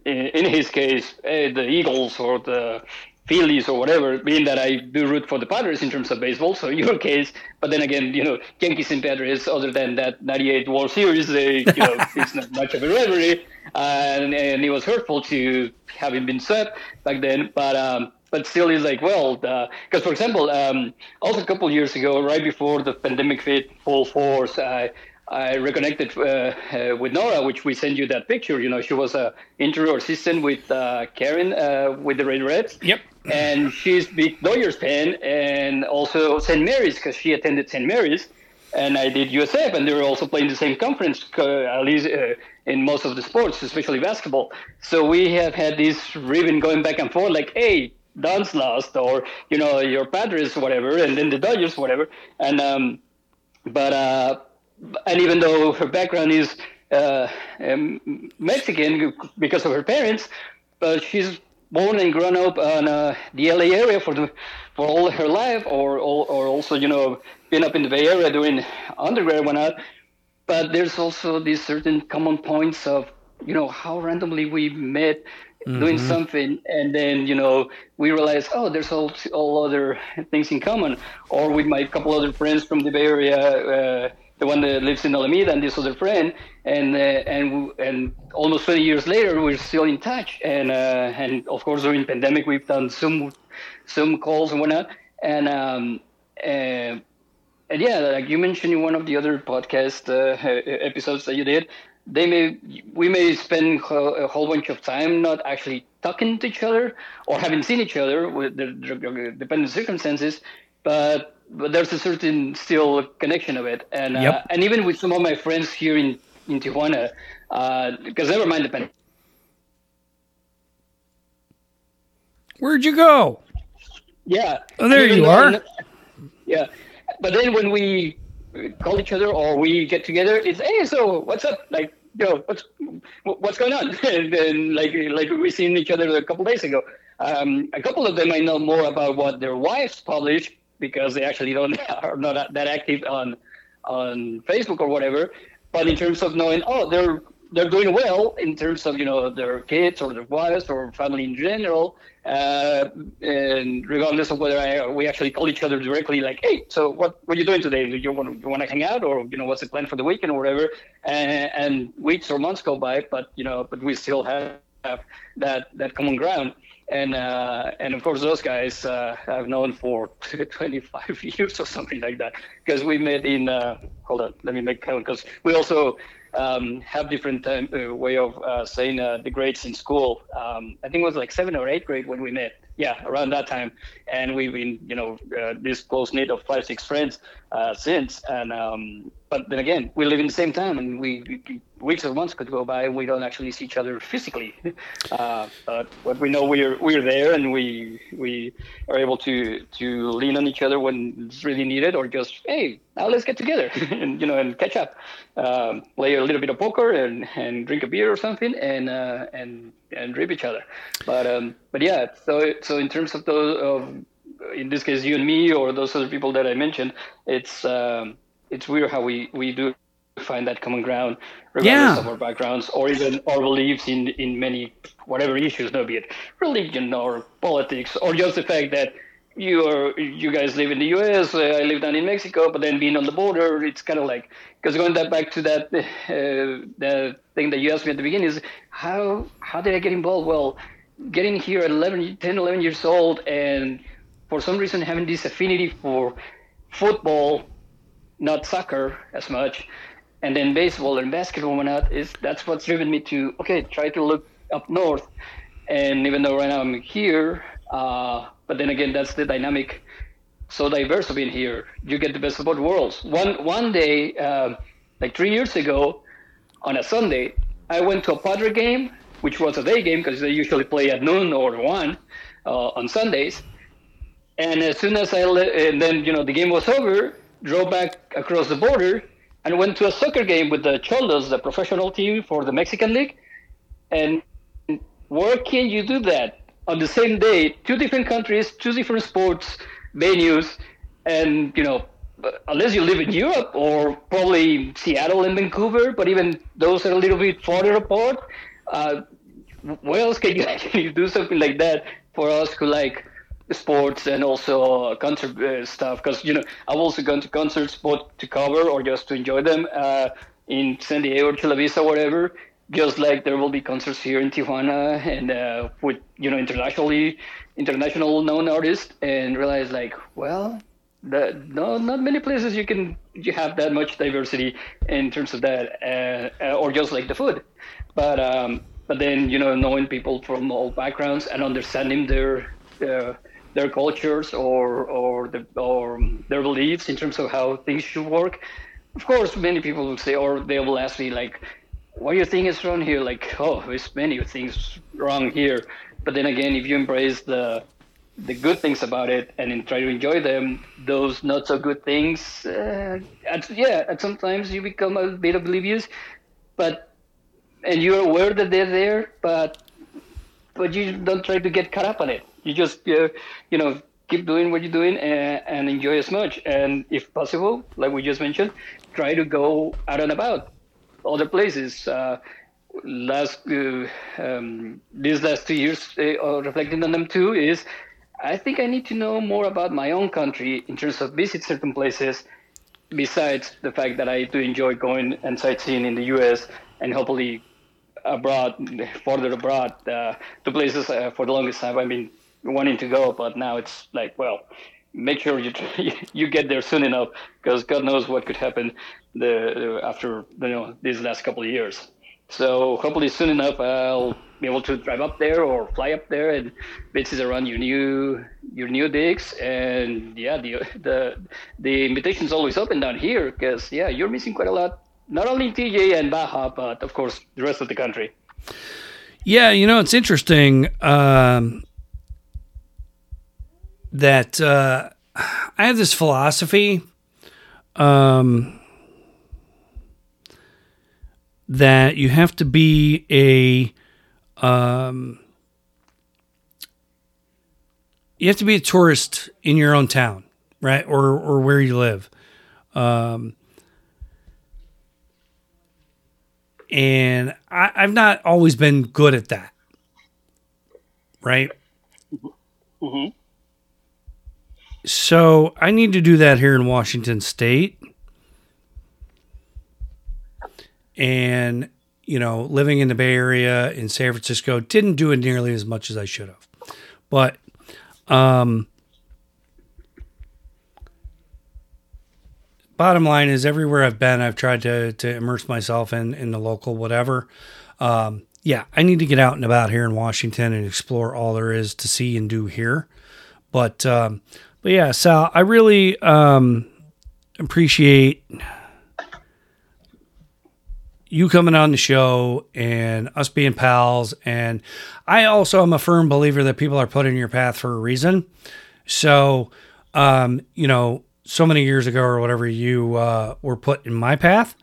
in, in his case, hey, the Eagles or the Phillies or whatever, being that I do root for the Padres in terms of baseball. So in your case, but then again, you know, Yankees and Padres, other than that 98 World Series, they, you know, it's not much of a rivalry. And, and it was hurtful to having been swept back then. But, um, but still is like well because for example um, also a couple years ago right before the pandemic hit full force i i reconnected uh, uh, with nora which we sent you that picture you know she was a interview assistant with uh, karen uh, with the red reds
yep
and she's big dodgers fan and also st mary's because she attended st mary's and I did USF, and they were also playing the same conference, uh, at least uh, in most of the sports, especially basketball. So we have had this ribbon going back and forth, like, hey, Don's lost, or you know your Padres, whatever, and then the Dodgers, whatever. And um, but uh, and even though her background is uh, um, Mexican because of her parents, but she's born and grown up in uh, the LA area for the for all her life, or or also you know been up in the Bay Area doing undergrad and whatnot. But there's also these certain common points of you know how randomly we met mm-hmm. doing something, and then you know we realize, oh, there's all all other things in common. Or with my couple other friends from the Bay Area, uh, the one that lives in Alameda, and this other friend, and uh, and and almost 20 years later, we're still in touch. And uh, and of course, during pandemic, we've done some some calls and whatnot, and. Um, and, and yeah, like you mentioned in one of the other podcast uh, episodes that you did, they may we may spend a whole bunch of time not actually talking to each other or having seen each other with the, the dependent circumstances, but but there's a certain still connection of it, and yep. uh, and even with some of my friends here in in Tijuana, because uh, never mind the pandemic.
Where'd you go?
Yeah.
Oh, there you are.
yeah, but then when we call each other or we get together, it's hey, so what's up? Like yo, what's what's going on? and then like like we seen each other a couple days ago. Um, a couple of them I know more about what their wives publish because they actually don't are not that active on on Facebook or whatever. But in terms of knowing, oh, they're they're doing well in terms of you know their kids or their wives or family in general. Uh, and regardless of whether I, we actually call each other directly, like, hey, so what what are you doing today? Do you want you want to hang out, or you know, what's the plan for the weekend or whatever? And, and weeks or months go by, but you know, but we still have, have that that common ground. And uh, and of course, those guys uh, I've known for 25 years or something like that, because we met in. Uh, hold on, let me make count, because we also um, have different time, uh, way of uh, saying uh, the grades in school. Um, I think it was like seven or eight grade when we met. Yeah, around that time, and we've been, you know, this close knit of five, six friends uh, since. And um, but then again, we live in the same town, and we, we weeks or months could go by, and we don't actually see each other physically. Uh, but but we know we're we're there, and we we are able to to lean on each other when it's really needed, or just hey, now let's get together and you know and catch up, um, play a little bit of poker and, and drink a beer or something and uh, and and rip each other. But um, but yeah, so so in terms of those of in this case you and me or those other people that I mentioned, it's um, it's weird how we we do find that common ground regardless yeah. of our backgrounds or even our beliefs in in many whatever issues, no be it religion or politics or just the fact that you are you guys live in the U.S. Uh, I live down in Mexico, but then being on the border, it's kind of like because going that back to that uh, the thing that you asked me at the beginning is how how did I get involved? Well, getting here at 11, 10, 11 years old, and for some reason having this affinity for football, not soccer as much, and then baseball and basketball out is that's what's driven me to okay try to look up north, and even though right now I'm here. Uh, but then again, that's the dynamic, so diverse of being here. You get the best of both worlds. One one day, uh, like three years ago, on a Sunday, I went to a Padre game, which was a day game because they usually play at noon or one uh, on Sundays. And as soon as I le- and then you know the game was over, drove back across the border and went to a soccer game with the Xolos, the professional team for the Mexican League. And where can you do that? on the same day, two different countries, two different sports venues, and you know, unless you live in Europe or probably Seattle and Vancouver, but even those are a little bit farther apart. Uh, where else can you, you do something like that for us who like sports and also concert uh, stuff? Because you know, I've also gone to concerts both to cover or just to enjoy them uh, in San Diego or Televisa, whatever just like there will be concerts here in Tijuana and uh, with you know internationally international known artists and realize like well the, no not many places you can you have that much diversity in terms of that uh, uh, or just like the food but um, but then you know knowing people from all backgrounds and understanding their uh, their cultures or or the or their beliefs in terms of how things should work of course many people will say or they will ask me like what do you think is wrong here? Like, oh, there's many things wrong here. But then again, if you embrace the the good things about it and try to enjoy them, those not so good things, uh, at, yeah, at sometimes you become a bit oblivious, but and you're aware that they're there, but but you don't try to get caught up on it. You just uh, you know keep doing what you're doing and, and enjoy as much. And if possible, like we just mentioned, try to go out and about other places. Uh, last uh, um, these last two years, uh, reflecting on them too, is I think I need to know more about my own country in terms of visit certain places. Besides the fact that I do enjoy going and sightseeing in the U.S. and hopefully abroad, further abroad, uh, to places uh, for the longest time I've been wanting to go, but now it's like, well, make sure you you get there soon enough because God knows what could happen the after you know these last couple of years. So hopefully soon enough I'll be able to drive up there or fly up there and visit around your new your new digs and yeah the the the invitation's always open down here because yeah you're missing quite a lot not only TJ and Baja but of course the rest of the country.
Yeah, you know it's interesting um, that uh, I have this philosophy. Um, that you have to be a um, you have to be a tourist in your own town, right, or or where you live. Um, and I, I've not always been good at that, right? Mm-hmm. So I need to do that here in Washington State and you know, living in the Bay Area in San Francisco didn't do it nearly as much as I should have. But um bottom line is everywhere I've been, I've tried to to immerse myself in in the local whatever. Um, yeah, I need to get out and about here in Washington and explore all there is to see and do here. But um, but yeah, Sal, I really um, appreciate you coming on the show and us being pals. And I also am a firm believer that people are put in your path for a reason. So, um, you know, so many years ago or whatever, you uh, were put in my path,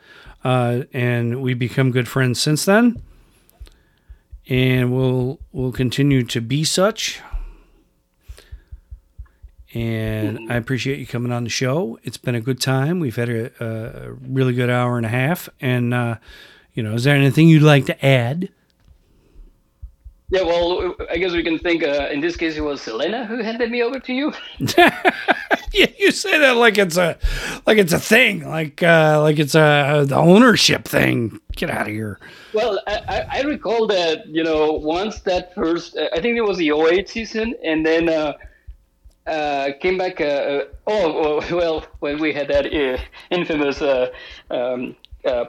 uh, and we've become good friends since then. And we'll we'll continue to be such. And I appreciate you coming on the show. It's been a good time. We've had a, a really good hour and a half. And, uh, you know, is there anything you'd like to add?
Yeah, well, I guess we can think. Uh, in this case, it was Selena who handed me over to you.
yeah, you say that like it's a like it's a thing, like uh, like it's a the ownership thing. Get out of here.
Well, I, I recall that you know once that first, I think it was the 08 season, and then uh, uh, came back. Uh, uh oh, well, when we had that uh, infamous uh, um,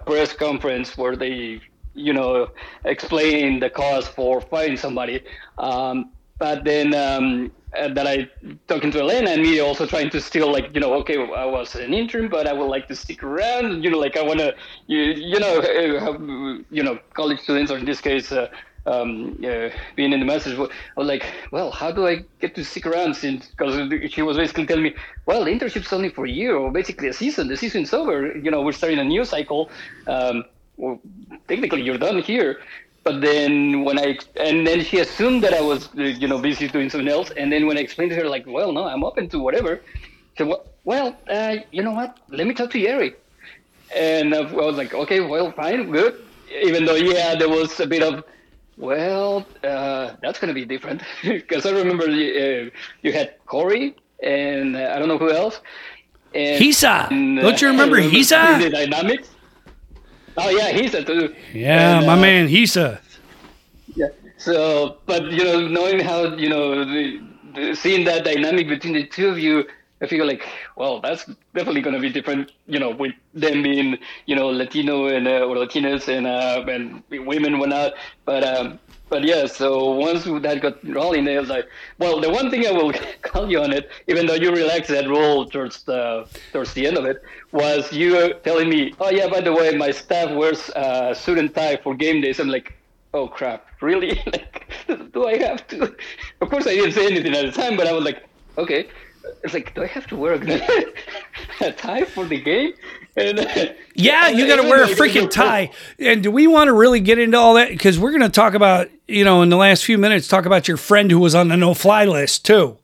press conference where they you know, explained the cause for firing somebody. Um, but then um, that I talking to Elena and me also trying to still like you know okay I was an intern but I would like to stick around you know like I want to you, you know you know college students or in this case uh, um, uh, being in the masters I was like well how do I get to stick around since because she was basically telling me well the internship's only for a year or basically a season the season's over you know we're starting a new cycle um, well, technically you're done here. But then when I and then she assumed that I was you know busy doing something else. And then when I explained to her like, well, no, I'm open to whatever. She said, well, uh, you know what? Let me talk to Yeri. And I was like, okay, well, fine, good. Even though yeah, there was a bit of well, uh, that's going to be different because I remember uh, you had Corey and uh, I don't know who else.
And, Hisa. And, don't you remember, remember Hisa?
The dynamics. Oh yeah, he's a too.
Yeah, and, my uh, man, he's a.
Yeah. So, but you know, knowing how you know, the, the, seeing that dynamic between the two of you, I feel like, well, that's definitely going to be different. You know, with them being, you know, Latino and uh, or Latinas and uh, and women whatnot. But um, but yeah, so once that got rolling, I was like, well, the one thing I will call you on it, even though you relaxed that role towards the towards the end of it, was you telling me, oh yeah, by the way, my staff wears uh, suit and tie for game days. I'm like, oh crap, really? like, do I have to? Of course, I didn't say anything at the time, but I was like, okay. It's like, do I have to wear a tie for the game?
And, yeah, you got to wear a freaking tie. And do we want to really get into all that? Because we're going to talk about, you know, in the last few minutes, talk about your friend who was on the no fly list, too.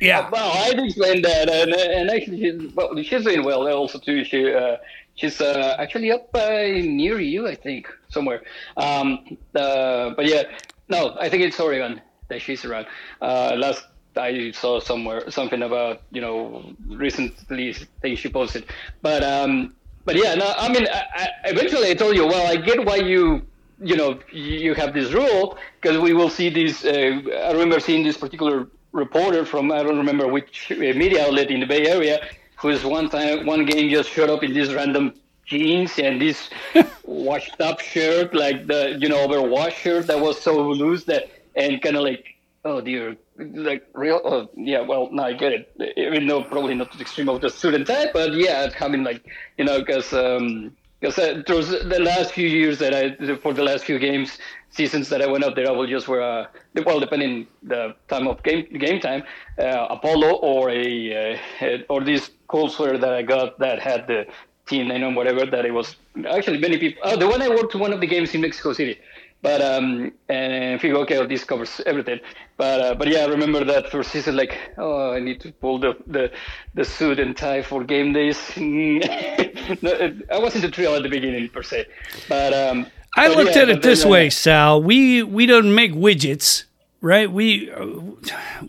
Yeah.
Uh, well, I explained that. And, and actually, she's, well, she's doing well also, too. She, uh, she's uh, actually up by near you, I think, somewhere. Um, uh, but yeah, no, I think it's Oregon that she's around. Uh, last I saw somewhere something about you know recently things she posted, but um, but yeah, no, I mean, I, I, eventually I told you, well, I get why you you know you have this rule because we will see this. Uh, I remember seeing this particular reporter from I don't remember which uh, media outlet in the Bay Area who's one time one game just showed up in this random jeans and this washed up shirt like the you know overwash shirt that was so loose that and kind of like oh dear like real uh, yeah well now i get it. Even though probably not the extreme of the student type but yeah it's coming like you know because um because uh, the last few years that i for the last few games seasons that i went up there i will just wear a well depending the time of game game time uh, a polo or a uh, or this cool sweater that i got that had the team name and whatever that it was. Actually many people oh the one i wore to one of the games in mexico city but um, and figure okay, well, this covers everything. But uh, but yeah, I remember that first season, like oh, I need to pull the the, the suit and tie for game days. no, I wasn't a trio at the beginning per se, but um,
I
but
looked
yeah,
at it this way, Sal. We we don't make widgets, right? We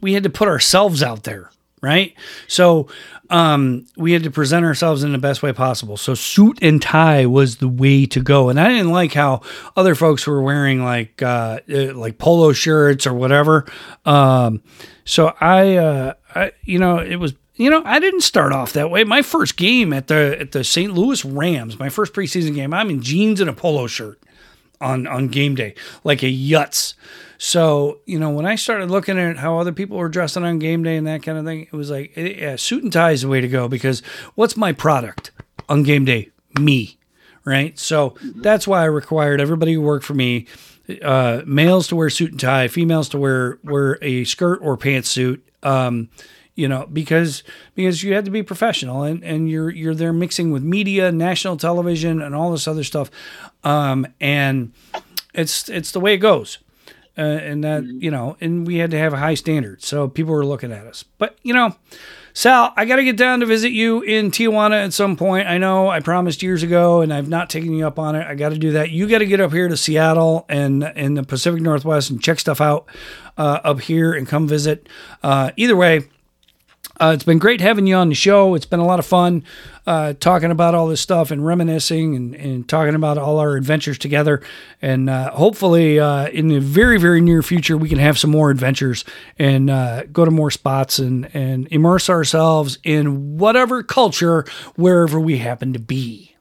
we had to put ourselves out there, right? So um, we had to present ourselves in the best way possible. So suit and tie was the way to go. And I didn't like how other folks were wearing like uh, uh, like polo shirts or whatever. Um, so I, uh, I, you know, it was you know, I didn't start off that way. My first game at the at the St. Louis Rams, my first preseason game, I'm in jeans and a polo shirt on on game day, like a Yutz. So, you know, when I started looking at how other people were dressing on game day and that kind of thing, it was like, eh, yeah, suit and tie is the way to go because what's my product on game day? Me, right? So that's why I required everybody who worked for me, uh, males to wear suit and tie, females to wear wear a skirt or pantsuit. Um, you know, because because you had to be professional and, and you're you're there mixing with media, national television, and all this other stuff, um, and it's it's the way it goes. uh, and that mm-hmm. you know, and we had to have a high standard, so people were looking at us. But you know, Sal, I got to get down to visit you in Tijuana at some point. I know I promised years ago, and I've not taken you up on it. I got to do that. You got to get up here to Seattle and in the Pacific Northwest and check stuff out uh, up here and come visit. Uh, either way, uh, it's been great having you on the show. It's been a lot of fun uh, talking about all this stuff and reminiscing and, and, talking about all our adventures together. And uh, hopefully, uh, in the very, very near future, we can have some more adventures and uh, go to more spots and, and immerse ourselves in whatever culture wherever we happen to be.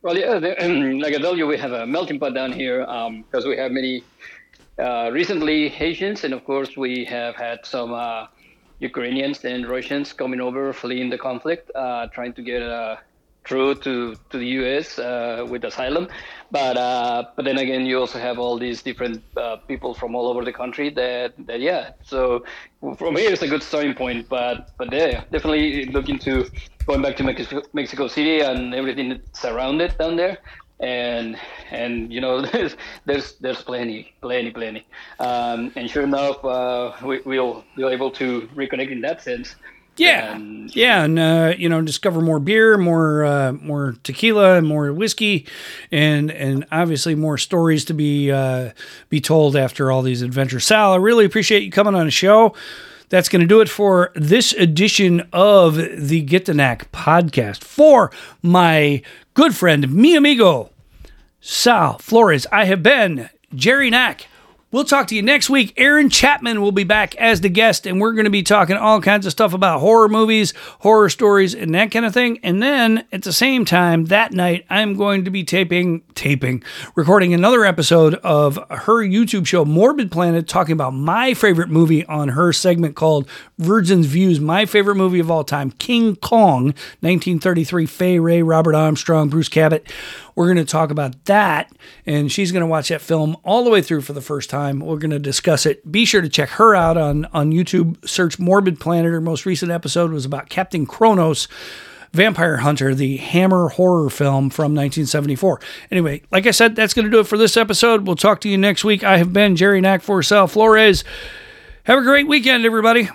Well, yeah, like I told you, we have a melting pot down here because um, we have many uh, recently Haitians, and of course, we have had some Ukrainians and Russians coming over, fleeing the conflict, uh, trying to get uh, through to, to the U.S. Uh, with asylum. But uh, but then again, you also have all these different people from all over the country that, that yeah. So from here, it's a good starting point. But but yeah, definitely looking to going back to Mexico, Mexico City and everything that's around it down there and and you know there's there's there's plenty plenty plenty. Um, and sure enough uh, we, we'll be able to reconnect in that sense.
Yeah. And, yeah and uh, you know discover more beer more uh, more tequila more whiskey and and obviously more stories to be uh, be told after all these adventures sal i really appreciate you coming on the show that's going to do it for this edition of the Get the Knack podcast. For my good friend, mi amigo, Sal Flores, I have been Jerry Knack. We'll talk to you next week. Aaron Chapman will be back as the guest, and we're going to be talking all kinds of stuff about horror movies, horror stories, and that kind of thing. And then at the same time, that night, I'm going to be taping, taping, recording another episode of her YouTube show, Morbid Planet, talking about my favorite movie on her segment called Virgin's Views, my favorite movie of all time, King Kong, 1933, Fay Wray, Robert Armstrong, Bruce Cabot. We're going to talk about that, and she's going to watch that film all the way through for the first time. We're going to discuss it. Be sure to check her out on, on YouTube. Search Morbid Planet. Her most recent episode was about Captain Kronos. Vampire Hunter, the Hammer horror film from 1974. Anyway, like I said, that's going to do it for this episode. We'll talk to you next week. I have been Jerry Knack for Sal Flores. Have a great weekend, everybody.